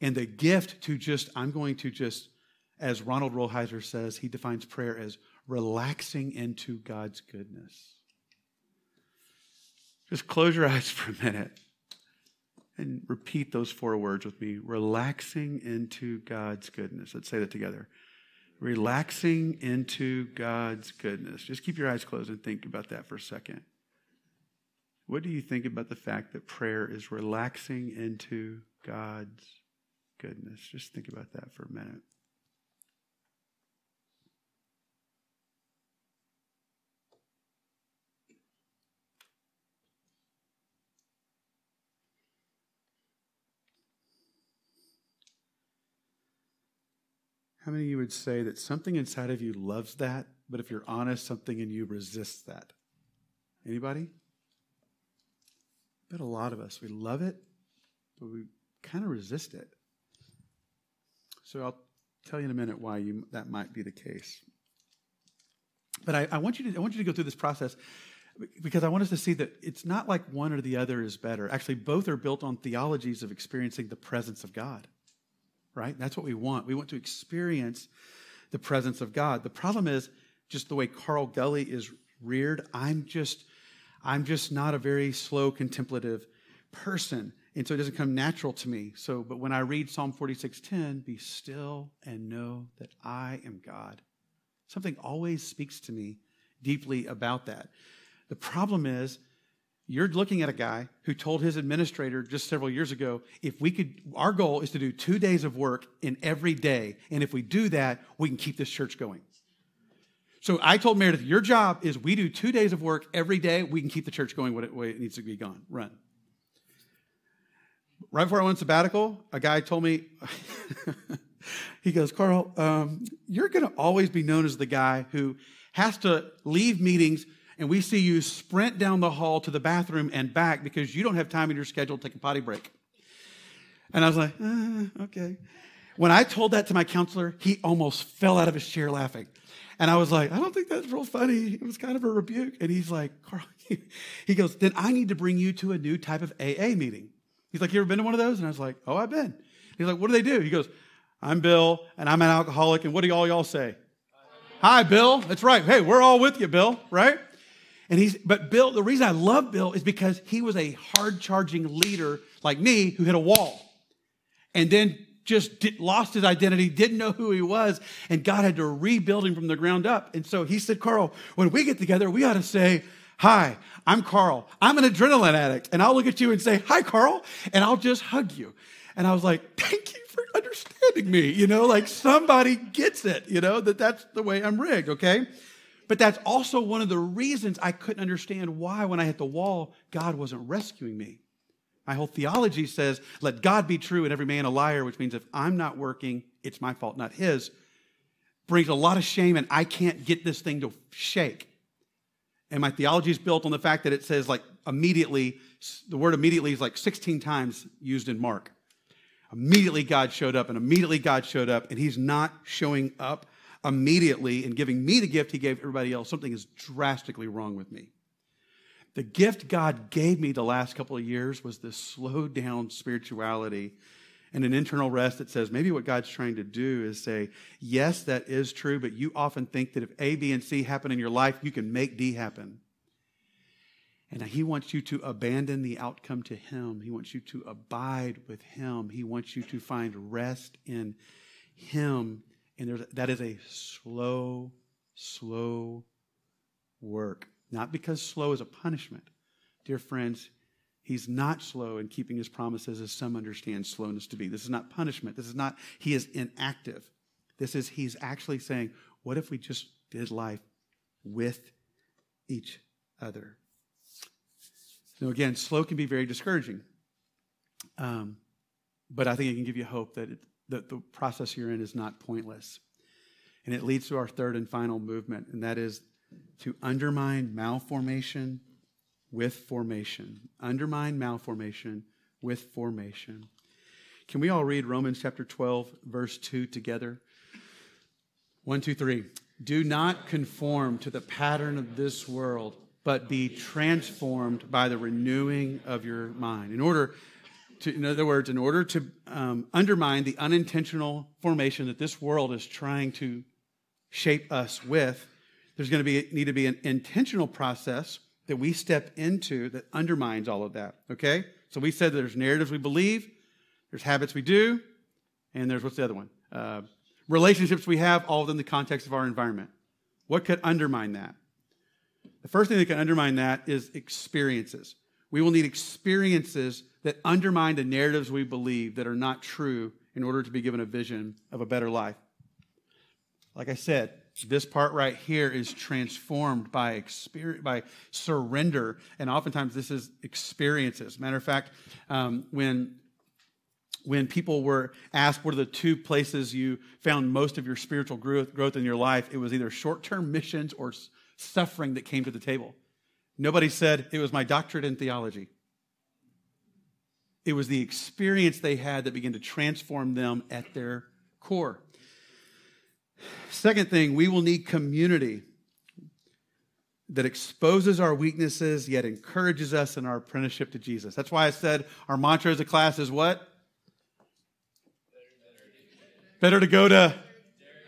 And the gift to just, I'm going to just, as Ronald Rolheiser says, he defines prayer as relaxing into God's goodness. Just close your (laughs) eyes for a minute and repeat those four words with me relaxing into God's goodness. Let's say that together. Relaxing into God's goodness. Just keep your eyes closed and think about that for a second. What do you think about the fact that prayer is relaxing into God's goodness? Just think about that for a minute. How many of you would say that something inside of you loves that, but if you're honest, something in you resists that? Anybody? I bet a lot of us, we love it, but we kind of resist it. So I'll tell you in a minute why you, that might be the case. But I, I, want you to, I want you to go through this process because I want us to see that it's not like one or the other is better. Actually, both are built on theologies of experiencing the presence of God right? That's what we want. We want to experience the presence of God. The problem is just the way Carl Gulley is reared. I'm just, I'm just not a very slow contemplative person. And so it doesn't come natural to me. So, but when I read Psalm 46:10, be still and know that I am God. Something always speaks to me deeply about that. The problem is you're looking at a guy who told his administrator just several years ago if we could, our goal is to do two days of work in every day. And if we do that, we can keep this church going. So I told Meredith, your job is we do two days of work every day. We can keep the church going what way it needs to be gone, run. Right before I went sabbatical, a guy told me, (laughs) he goes, Carl, um, you're going to always be known as the guy who has to leave meetings and we see you sprint down the hall to the bathroom and back because you don't have time in your schedule to take a potty break. And I was like, uh, okay. When I told that to my counselor, he almost fell out of his chair laughing. And I was like, I don't think that's real funny. It was kind of a rebuke. And he's like, Carl, (laughs) he goes, then I need to bring you to a new type of AA meeting. He's like, you ever been to one of those? And I was like, oh, I've been. He's like, what do they do? He goes, I'm Bill, and I'm an alcoholic. And what do all y'all say? Hi, Bill. That's right. Hey, we're all with you, Bill, right? And he's, but Bill, the reason I love Bill is because he was a hard charging leader like me who hit a wall and then just did, lost his identity, didn't know who he was, and God had to rebuild him from the ground up. And so he said, Carl, when we get together, we ought to say, Hi, I'm Carl. I'm an adrenaline addict. And I'll look at you and say, Hi, Carl. And I'll just hug you. And I was like, Thank you for understanding me. You know, like somebody gets it, you know, that that's the way I'm rigged, okay? But that's also one of the reasons I couldn't understand why, when I hit the wall, God wasn't rescuing me. My whole theology says, let God be true and every man a liar, which means if I'm not working, it's my fault, not his. Brings a lot of shame, and I can't get this thing to shake. And my theology is built on the fact that it says, like, immediately, the word immediately is like 16 times used in Mark. Immediately God showed up, and immediately God showed up, and he's not showing up immediately and giving me the gift he gave everybody else. Something is drastically wrong with me. The gift God gave me the last couple of years was this slow down spirituality and an internal rest that says maybe what God's trying to do is say, yes, that is true, but you often think that if A, B, and C happen in your life, you can make D happen. And He wants you to abandon the outcome to Him. He wants you to abide with Him. He wants you to find rest in Him. And that is a slow, slow work. Not because slow is a punishment. Dear friends, he's not slow in keeping his promises as some understand slowness to be. This is not punishment. This is not, he is inactive. This is, he's actually saying, what if we just did life with each other? So again, slow can be very discouraging. Um, but I think it can give you hope that, it, that the process you're in is not pointless. And it leads to our third and final movement, and that is to undermine malformation with formation. Undermine malformation with formation. Can we all read Romans chapter 12, verse 2 together? One, two, three. Do not conform to the pattern of this world, but be transformed by the renewing of your mind. In order to, in other words, in order to um, undermine the unintentional formation that this world is trying to shape us with, there's going to be need to be an intentional process that we step into that undermines all of that. Okay? So we said there's narratives we believe, there's habits we do, and there's what's the other one? Uh, relationships we have, all within the context of our environment. What could undermine that? The first thing that can undermine that is experiences. We will need experiences that undermine the narratives we believe that are not true in order to be given a vision of a better life. Like I said, this part right here is transformed by experience, by surrender, and oftentimes this is experiences. Matter of fact, um, when when people were asked what are the two places you found most of your spiritual growth, growth in your life, it was either short-term missions or suffering that came to the table. Nobody said it was my doctorate in theology. It was the experience they had that began to transform them at their core. Second thing, we will need community that exposes our weaknesses yet encourages us in our apprenticeship to Jesus. That's why I said our mantra as a class is what? Better to go to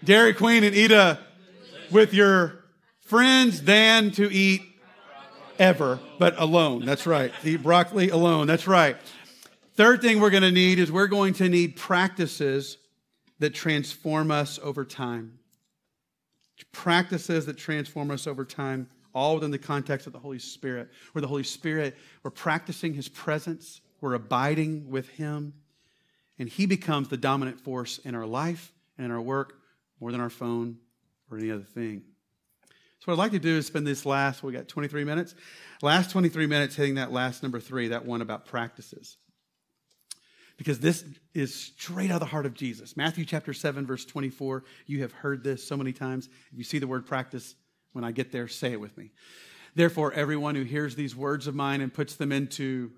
Dairy Queen and eat a with your friends than to eat ever, but alone. That's right. Eat broccoli alone. That's right. Third thing we're going to need is we're going to need practices that transform us over time. Practices that transform us over time, all within the context of the Holy Spirit, where the Holy Spirit, we're practicing His presence, we're abiding with Him, and He becomes the dominant force in our life and in our work more than our phone or any other thing. So, what I'd like to do is spend this last, we got 23 minutes, last 23 minutes hitting that last number three, that one about practices because this is straight out of the heart of Jesus. Matthew chapter 7, verse 24. You have heard this so many times. If you see the word practice, when I get there, say it with me. Therefore, everyone who hears these words of mine and puts them into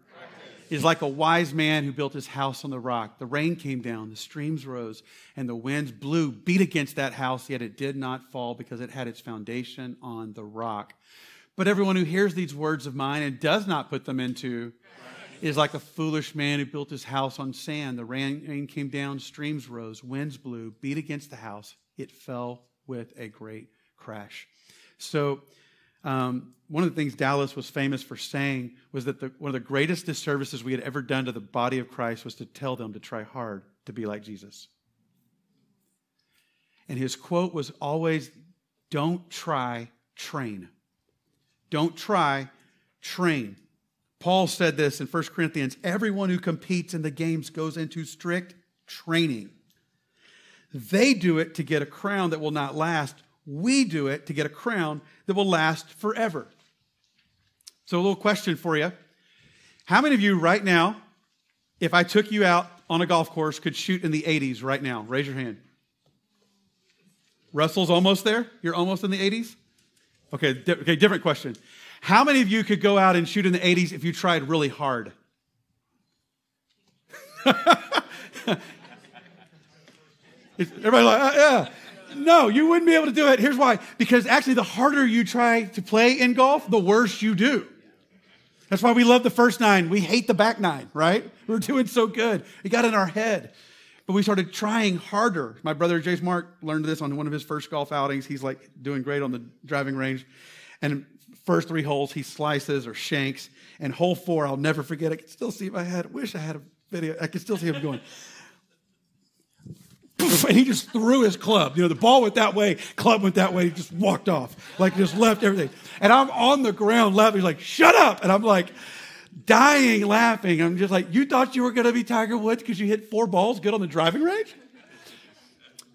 is like a wise man who built his house on the rock. The rain came down, the streams rose, and the winds blew, beat against that house, yet it did not fall because it had its foundation on the rock. But everyone who hears these words of mine and does not put them into is like a foolish man who built his house on sand. The rain came down, streams rose, winds blew, beat against the house. It fell with a great crash. So, um, one of the things Dallas was famous for saying was that the, one of the greatest disservices we had ever done to the body of Christ was to tell them to try hard to be like Jesus. And his quote was always don't try, train. Don't try, train. Paul said this in 1 Corinthians everyone who competes in the games goes into strict training. They do it to get a crown that will not last. We do it to get a crown that will last forever. So, a little question for you. How many of you right now, if I took you out on a golf course, could shoot in the 80s right now? Raise your hand. Russell's almost there? You're almost in the 80s? Okay, di- okay, different question. How many of you could go out and shoot in the 80s if you tried really hard? (laughs) Everybody like, uh, yeah. No, you wouldn't be able to do it. Here's why. Because actually, the harder you try to play in golf, the worse you do. That's why we love the first nine. We hate the back nine, right? We're doing so good. It got in our head. But we started trying harder. My brother Jace Mark learned this on one of his first golf outings. He's like doing great on the driving range. And first three holes, he slices or shanks. And hole four, I'll never forget. I can still see if I had, wish I had a video. I can still see him going (laughs) and he just threw his club. You know, the ball went that way, club went that way, he just walked off, like just left everything. And I'm on the ground laughing. He's like, shut up. And I'm like, dying laughing. I'm just like, you thought you were going to be Tiger Woods because you hit four balls good on the driving range?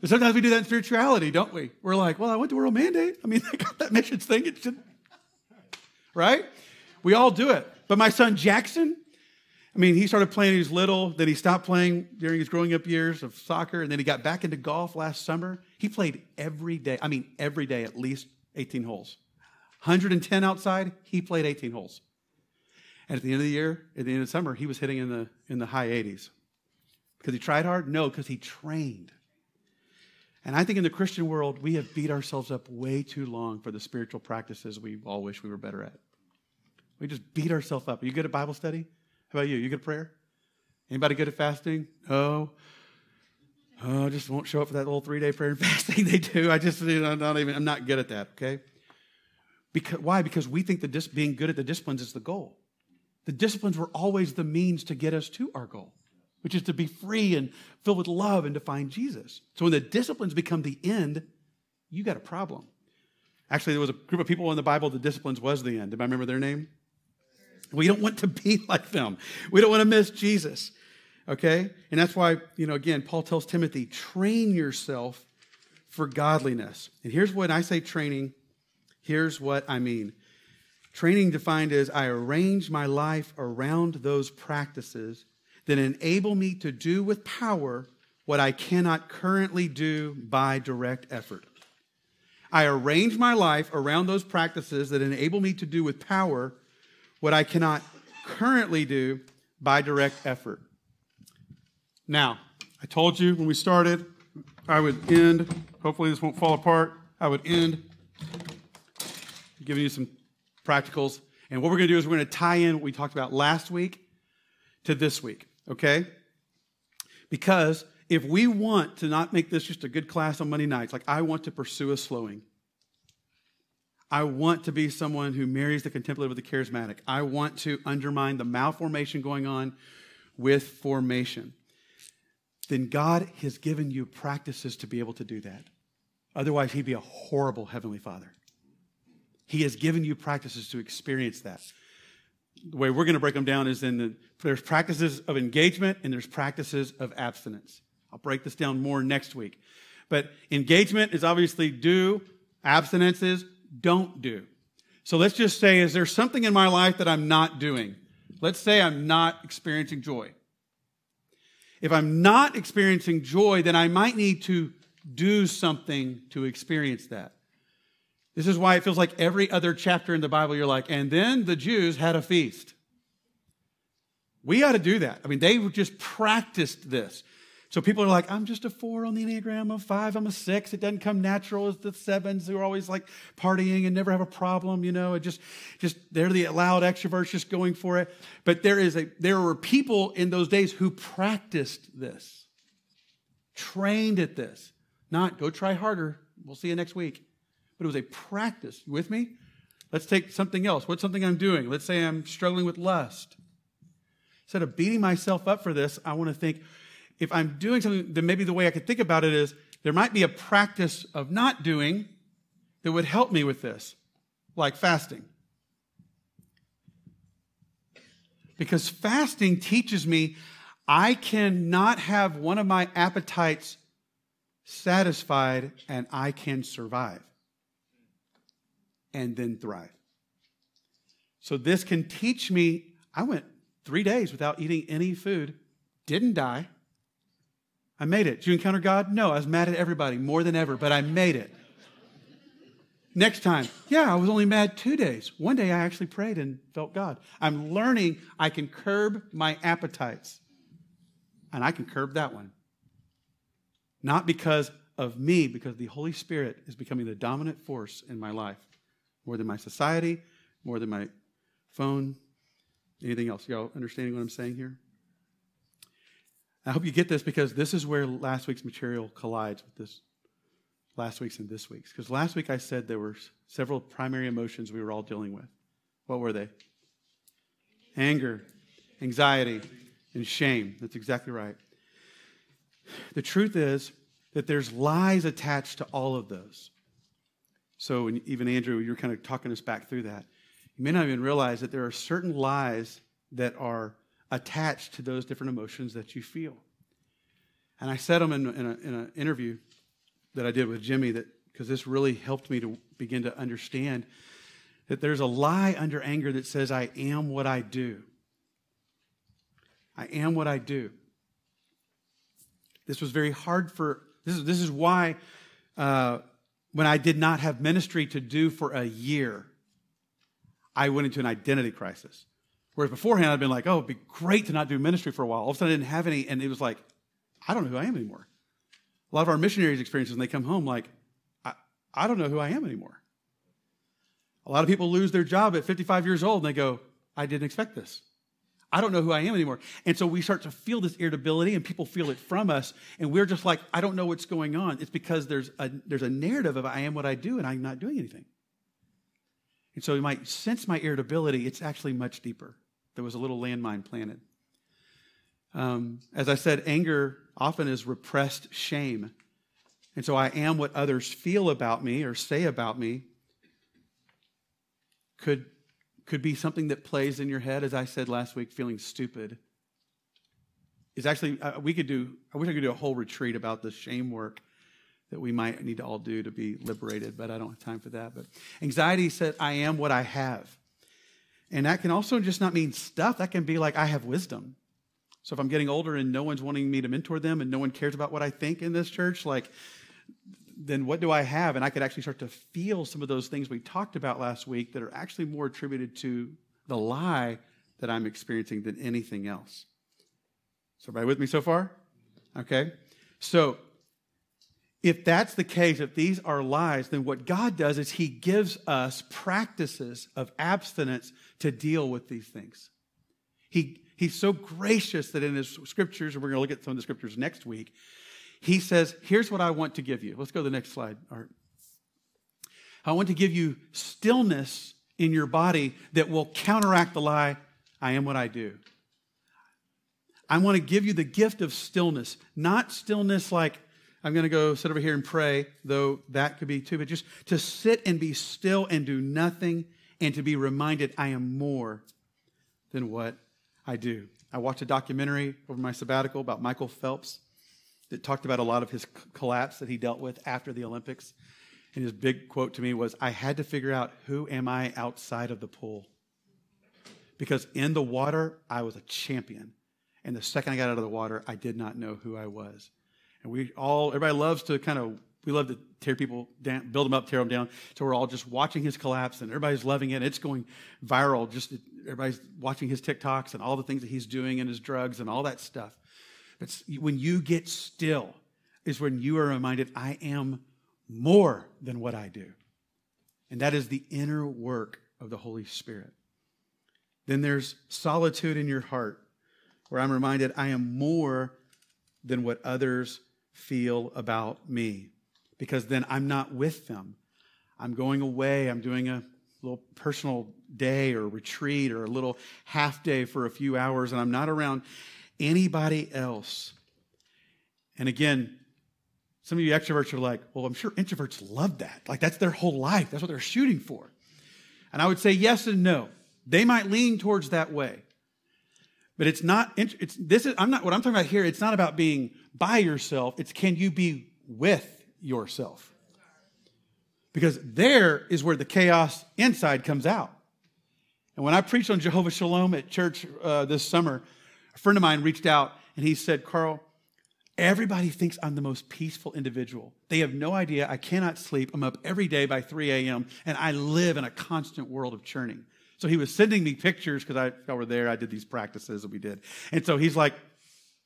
But sometimes we do that in spirituality, don't we? We're like, well, I went to World Mandate. I mean, (laughs) I got that missions thing. It should, right? We all do it. But my son Jackson, I mean, he started playing when he was little, then he stopped playing during his growing up years of soccer, and then he got back into golf last summer. He played every day, I mean, every day at least 18 holes. 110 outside, he played 18 holes. And at the end of the year, at the end of summer, he was hitting in the, in the high 80s. Because he tried hard? No, because he trained. And I think in the Christian world, we have beat ourselves up way too long for the spiritual practices we all wish we were better at. We just beat ourselves up. Are you good at Bible study? How about you? You good at prayer? Anybody good at fasting? No. Oh, I just won't show up for that little three day prayer and (laughs) fasting they do. I just, you know, not even, I'm not good at that, okay? Because, why? Because we think that dis- being good at the disciplines is the goal. The disciplines were always the means to get us to our goal, which is to be free and filled with love and to find Jesus. So when the disciplines become the end, you got a problem. Actually, there was a group of people in the Bible, the disciplines was the end. Do I remember their name? We don't want to (laughs) be like them. We don't want to miss Jesus. Okay? And that's why, you know, again, Paul tells Timothy, train yourself for godliness. And here's what I say training, here's what I mean. Training defined as I arrange my life around those practices that enable me to do with power what I cannot currently do by direct effort. I arrange my life around those practices that enable me to do with power what I cannot currently do by direct effort. Now, I told you when we started, I would end, hopefully this won't fall apart, I would end giving you some practicals. And what we're going to do is we're going to tie in what we talked about last week to this week, okay? Because if we want to not make this just a good class on Monday nights, like I want to pursue a slowing, I want to be someone who marries the contemplative with the charismatic. I want to undermine the malformation going on with formation. Then God has given you practices to be able to do that. Otherwise, He'd be a horrible Heavenly Father. He has given you practices to experience that. The way we're going to break them down is in the, there's practices of engagement and there's practices of abstinence. I'll break this down more next week. But engagement is obviously do, abstinence is don't do. So let's just say, is there something in my life that I'm not doing? Let's say I'm not experiencing joy. If I'm not experiencing joy, then I might need to do something to experience that. This is why it feels like every other chapter in the Bible, you're like, and then the Jews had a feast. We ought to do that. I mean, they just practiced this. So people are like, I'm just a four on the Enneagram, of five, I'm a six. It doesn't come natural as the sevens who are always like partying and never have a problem, you know. It just, just they're the loud extroverts just going for it. But there is a there were people in those days who practiced this, trained at this. Not go try harder. We'll see you next week. But it was a practice. You with me? Let's take something else. What's something I'm doing? Let's say I'm struggling with lust. Instead of beating myself up for this, I want to think, if I'm doing something, then maybe the way I could think about it is there might be a practice of not doing that would help me with this, like fasting. Because fasting teaches me I cannot have one of my appetites satisfied and I can survive and then thrive. So this can teach me. I went three days without eating any food, didn't die. I made it. Did you encounter God? No, I was mad at everybody more than ever, but I made it. Next time, yeah, I was only mad two days. One day I actually prayed and felt God. I'm learning I can curb my appetites, and I can curb that one. Not because of me, because the Holy Spirit is becoming the dominant force in my life, more than my society, more than my phone, anything else. Y'all understanding what I'm saying here? I hope you get this because this is where last week's material collides with this last week's and this week's. Because last week I said there were several primary emotions we were all dealing with. What were they? Anger, anxiety, and shame. That's exactly right. The truth is that there's lies attached to all of those. So, even Andrew, you're kind of talking us back through that. You may not even realize that there are certain lies that are attached to those different emotions that you feel. And I said them in, in, in an interview that I did with Jimmy that because this really helped me to begin to understand that there's a lie under anger that says, I am what I do. I am what I do. This was very hard for, this is, this is why uh, when I did not have ministry to do for a year, I went into an identity crisis. Whereas beforehand, I'd been like, oh, it'd be great to not do ministry for a while. All of a sudden, I didn't have any, and it was like, I don't know who I am anymore. A lot of our missionaries' experiences, when they come home, like, I, I don't know who I am anymore. A lot of people lose their job at 55 years old and they go, I didn't expect this. I don't know who I am anymore. And so we start to feel this irritability and people feel it from us. And we're just like, I don't know what's going on. It's because there's a, there's a narrative of I am what I do and I'm not doing anything. And so you might sense my irritability. It's actually much deeper. There was a little landmine planted. Um, as I said, anger often is repressed shame. And so I am what others feel about me or say about me. Could, could be something that plays in your head, as I said last week, feeling stupid. Is actually, uh, we could do, I wish I could do a whole retreat about the shame work that we might need to all do to be liberated, but I don't have time for that. But anxiety said, I am what I have. And that can also just not mean stuff. That can be like, I have wisdom. So if I'm getting older and no one's wanting me to mentor them and no one cares about what I think in this church, like, then what do I have? And I could actually start to feel some of those things we talked about last week that are actually more attributed to the lie that I'm experiencing than anything else. So, everybody with me so far? Okay. So, if that's the case, if these are lies, then what God does is He gives us practices of abstinence to deal with these things. He, he's so gracious that in His scriptures, and we're going to look at some of the scriptures next week, He says, Here's what I want to give you. Let's go to the next slide, Art. I want to give you stillness in your body that will counteract the lie, I am what I do. I want to give you the gift of stillness, not stillness like, I'm going to go sit over here and pray, though that could be too, but just to sit and be still and do nothing and to be reminded I am more than what I do. I watched a documentary over my sabbatical about Michael Phelps that talked about a lot of his collapse that he dealt with after the Olympics. And his big quote to me was I had to figure out who am I outside of the pool? Because in the water, I was a champion. And the second I got out of the water, I did not know who I was. And we all, everybody loves to kind of we love to tear people down, build them up, tear them down. So we're all just watching his collapse, and everybody's loving it. It's going viral. Just everybody's watching his TikToks and all the things that he's doing and his drugs and all that stuff. But when you get still, is when you are reminded, I am more than what I do. And that is the inner work of the Holy Spirit. Then there's solitude in your heart, where I'm reminded I am more than what others feel about me because then I'm not with them. I'm going away. I'm doing a little personal day or retreat or a little half day for a few hours, and I'm not around anybody else. And again, some of you extroverts are like, well, I'm sure introverts love that. Like, that's their whole life, that's what they're shooting for. And I would say yes and no. They might lean towards that way. But it's not, it's, this is, I'm not, what I'm talking about here, it's not about being by yourself. It's can you be with yourself. Because there is where the chaos inside comes out. And when I preached on Jehovah Shalom at church uh, this summer, a friend of mine reached out and he said, Carl, everybody thinks I'm the most peaceful individual. They have no idea I cannot sleep. I'm up every day by 3 a.m., and I live in a constant world of churning. So he was sending me pictures because I, I were there. I did these practices that we did. And so he's like,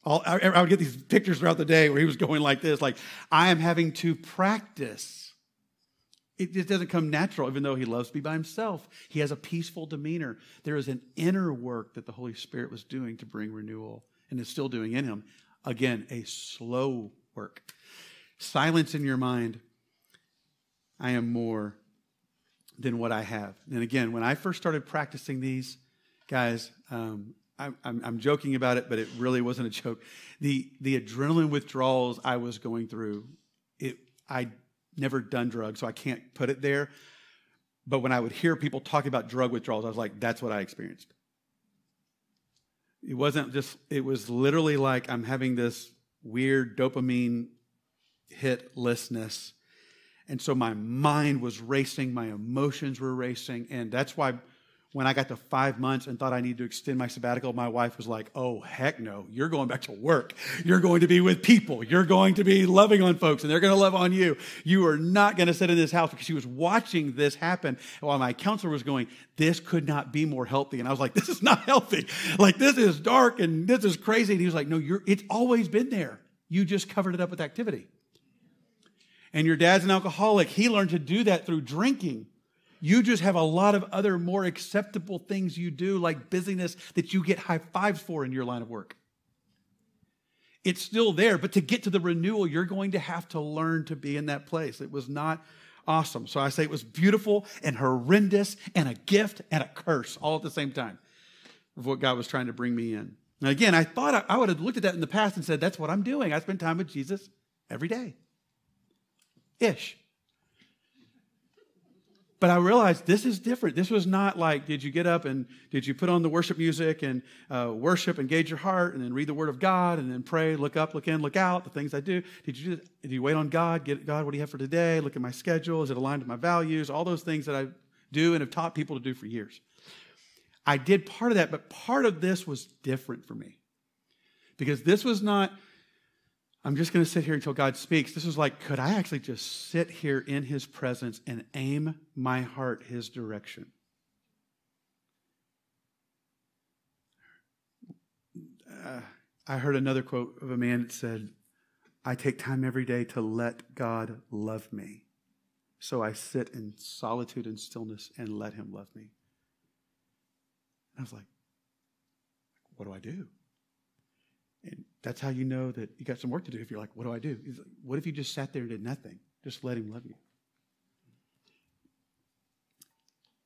all, I, I would get these pictures throughout the day where he was going like this, like, I am having to practice. It just doesn't come natural, even though he loves to be by himself. He has a peaceful demeanor. There is an inner work that the Holy Spirit was doing to bring renewal and is still doing in him. Again, a slow work. Silence in your mind. I am more than what I have. And again, when I first started practicing these, guys, um, I'm, I'm, joking about it, but it really wasn't a joke. The, the adrenaline withdrawals I was going through, it, I never done drugs, so I can't put it there. But when I would hear people talking about drug withdrawals, I was like, that's what I experienced. It wasn't just, it was literally like I'm having this weird dopamine hitlessness. And so my mind was racing, my emotions were racing. And that's why when I got to five months and thought I needed to extend my sabbatical, my wife was like, Oh, heck no. You're going back to work. You're going to be with people. You're going to be loving on folks and they're going to love on you. You are not going to sit in this house because she was watching this happen while my counselor was going, This could not be more healthy. And I was like, This is not (laughs) healthy. Like, this is dark and this is crazy. And he was like, No, you're, it's always been there. You just covered it up with activity. And your dad's an alcoholic. He learned to do that through drinking. You just have a lot of other more acceptable things you do, like busyness, that you get high fives for in your line of work. It's still there, but to get to the renewal, you're going to have to learn to be in that place. It was not awesome. So I say it was beautiful and horrendous and a gift and a curse all at the same time of what God was trying to bring me in. Again, I thought I would have looked at that in the past and said, that's what I'm doing. I spend time with Jesus every day. Ish. But I realized this is different. This was not like, did you get up and did you put on the worship music and uh, worship, engage your heart, and then read the Word of God, and then pray, look up, look in, look out, the things I do. Did you, did you wait on God? Get God, what do you have for today? Look at my schedule. Is it aligned with my values? All those things that I do and have taught people to do for years. I did part of that, but part of this was different for me because this was not I'm just going to sit here until God speaks. This is like, could I actually just sit here in His presence and aim my heart His direction? Uh, I heard another quote of a man that said, I take time every day to let God love me. So I sit in solitude and stillness and let Him love me. And I was like, what do I do? That's how you know that you got some work to do. If you're like, what do I do? Like, what if you just sat there and did nothing? Just let him love you.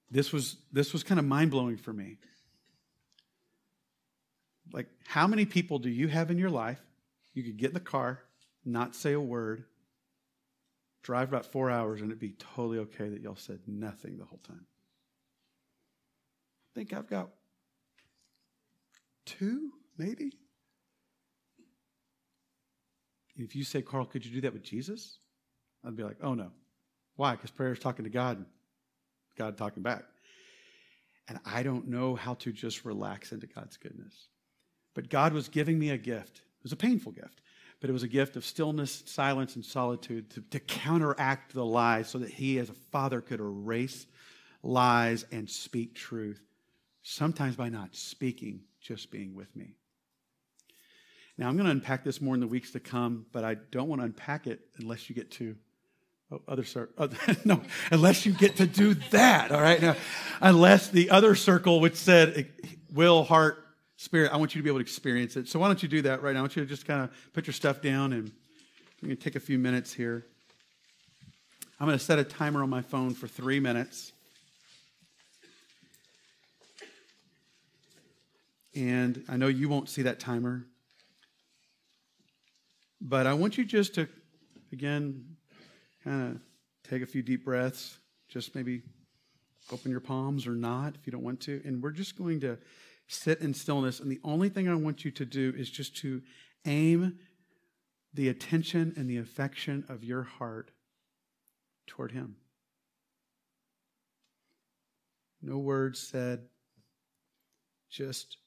This was this was kind of mind blowing for me. Like, how many people do you have in your life? You could get in the car, not say a word, drive about four hours, and it'd be totally okay that y'all said nothing the whole time. I think I've got two, maybe. If you say, Carl, could you do that with Jesus? I'd be like, oh no. Why? Because prayer is talking to God, God talking back. And I don't know how to just relax into God's goodness. But God was giving me a gift. It was a painful gift. but it was a gift of stillness, silence, and solitude to, to counteract the lies so that he, as a father, could erase lies and speak truth. Sometimes by not speaking, just being with me. Now, I'm going to unpack this more in the weeks to come, but I don't want to unpack it unless you get to oh, other circle. (laughs) No, unless you get to do that. All right. Now, unless the other circle, which said eh, will, heart, spirit, I want you to be able to experience it. So why don't you do that right now? I want you to just kind of put your stuff down and we're going to take a few minutes here. I'm going to set a timer on my phone for three minutes. And I know you won't see that timer. But I want you just to, again, kind of take a few deep breaths. Just maybe open your palms or not if you don't want to. And we're just going to sit in stillness. And the only thing I want you to do is just to aim the attention and the affection of your heart toward Him. No words said, just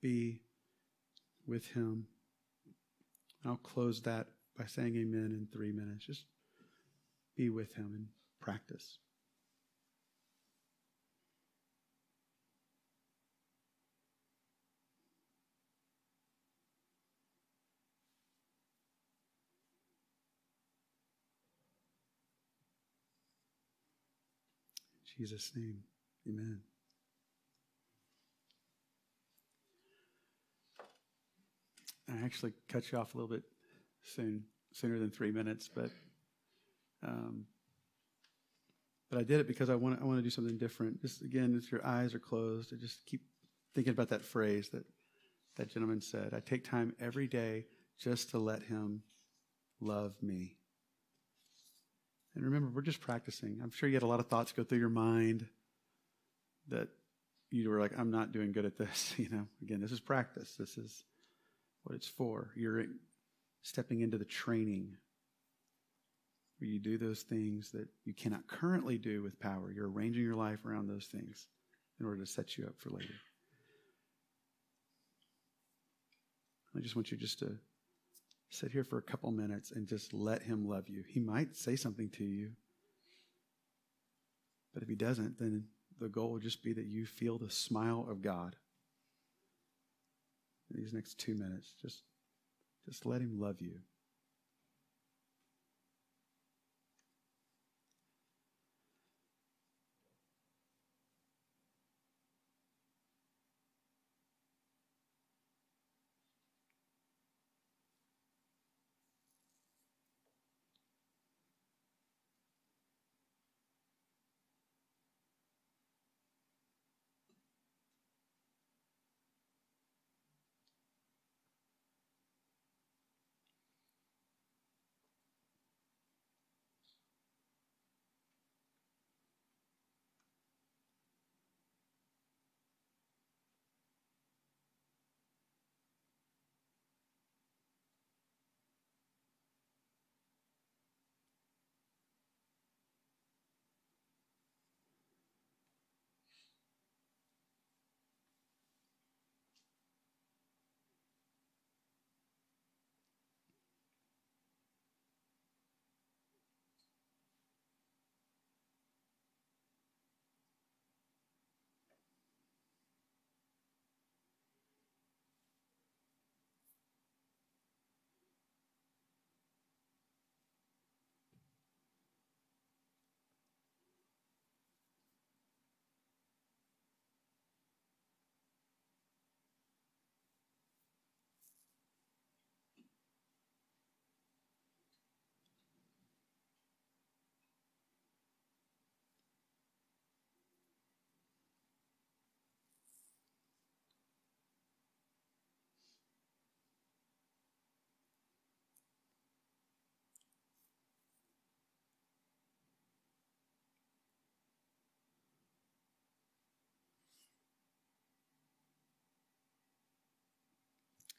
be with Him. I'll close that by saying amen in three minutes. Just be with him and practice. Jesus' name, amen. I actually cut you off a little bit soon, sooner than three minutes, but um, but I did it because I want I want to do something different. Just again, if your eyes are closed, I just keep thinking about that phrase that that gentleman said. I take time every day just to let him love me. And remember, we're just practicing. I'm sure you had a lot of thoughts go through your mind that you were like, I'm not doing good at this. (laughs) You know, again, this is practice. This is what it's for. You're stepping into the training where you do those things that you cannot currently do with power. You're arranging your life around those things in order to set you up for later. I just want you just to sit here for a couple minutes and just let him love you. He might say something to you, but if he doesn't, then the goal will just be that you feel the smile of God these next two minutes. Just, just let Him love you.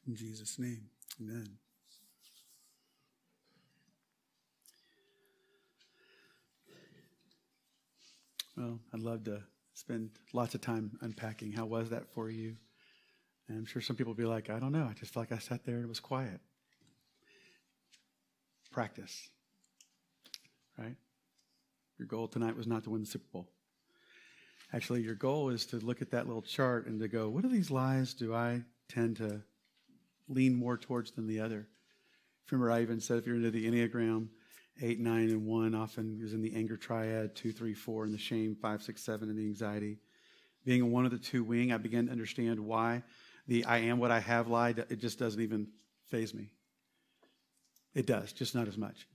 In Jesus' name, amen. Well, I'd love to spend lots of time unpacking. How was that for you? And I'm sure some people will be like, I don't know. I just felt like I sat there and it was quiet. practice. Right? Your goal tonight was not to win the Super Bowl. Actually, your goal is to look at that little chart and to go, what are these lies do I tend to lean more towards than the other? Remember, I even said if you're into the Enneagram, eight, nine, and one often is in the anger triad, two, three, four and the shame, five, six, seven and the anxiety. Being in one of the two wing, I began to understand why the I am what I have lied, it just doesn't even phase me. It does, just not as much.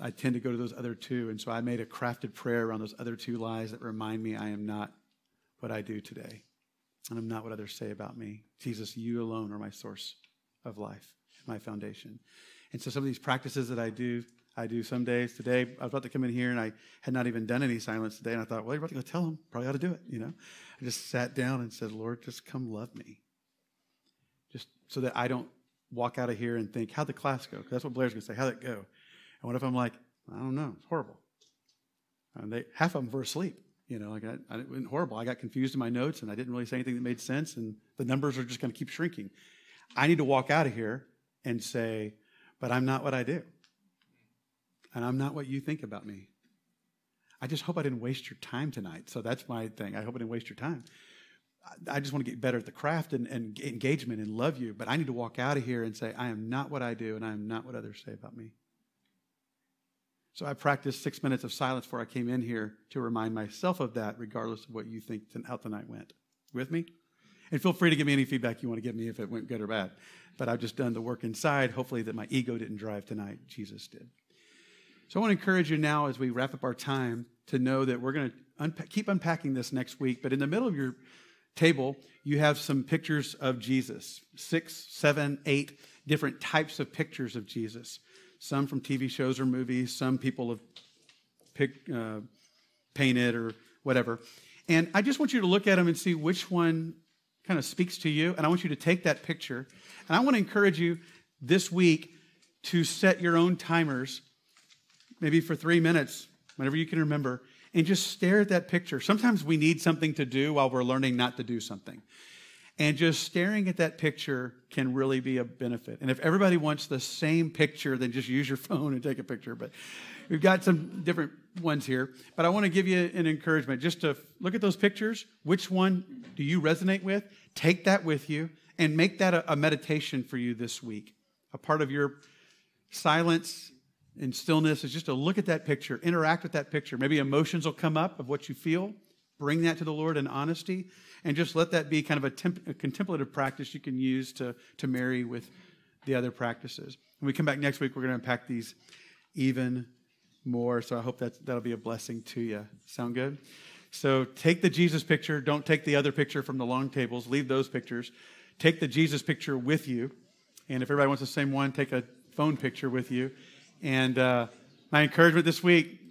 I tend to go to those other two. And so I made a crafted prayer around those other two lies that remind me I am not what I do today. And I'm not what others say about me. Jesus, you alone are my source of life, my foundation. And so some of these practices that I do, I do some days. Today, I was about to come in here and I had not even done any silence today. And I thought, well, you're about to go tell him. Probably ought to do it, you know. I just sat down and said, Lord, just come love me. Just so that I don't walk out of here and think, how'd the class go? Because that's what Blair's going to say. How'd it go? And what if I'm like, I don't know, it's horrible. And they, half of them were asleep. You know, I, I, it went horrible. I got confused in my notes and I didn't really say anything that made sense, and the numbers are just going to keep shrinking. I need to walk out of here and say, but I'm not what I do. And I'm not what you think about me. I just hope I didn't waste your time tonight. So that's my thing. I hope I didn't waste your time. I just want to get better at the craft and, and engagement and love you, but I need to walk out of here and say, I am not what I do and I am not what others say about me. So I practiced six minutes of silence before I came in here to remind myself of that, regardless of what you think how the night went. With me? And feel free to give me any feedback you want to give me if it went good or bad. But I've just done the work inside, hopefully, that my ego didn't drive tonight. Jesus did. So I want to encourage you now as we wrap up our time to know that we're going to keep unpacking this next week. But in the middle of your table, you have some pictures of Jesus six, seven, eight different types of pictures of Jesus some from TV shows or movies, some people have picked, uh, painted or whatever. And I just want you to look at them and see which one kind of speaks to you. And I want you to take that picture. And I want to encourage you this week to set your own timers, maybe for three minutes, whenever you can remember, and just stare at that picture. Sometimes we need something to do while we're learning not to do something. And just staring at that picture can really be a benefit. And if everybody wants the same picture, then just use your (laughs) phone and take a picture. But we've got some different ones here. But I want to give you an encouragement just to look at those pictures. Which one do you resonate with? Take that with you and make that a, a meditation for you this week. A part of your silence and stillness is just to look at that picture, interact with that picture. Maybe emotions will come up of what you feel. Bring that to the Lord in honesty and just let that be kind of a, temp- a contemplative practice you can use to, to marry with the other practices. When we come back next week, we're going to unpack these even more. So I hope that that'll be a blessing to you. Sound good? So take the Jesus picture. Don't take the other picture from the long tables. Leave those pictures. Take the Jesus picture with you. And if everybody wants the same one, take a phone picture with you. And uh, my encouragement this week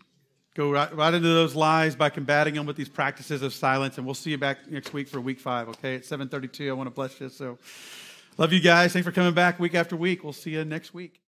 Go right, right, into those lies by combating them with these practices of silence. And we'll see you back next week for week five, okay? At 732, I want to bless you. So love you guys. Thanks for coming back week after week. We'll see you next week.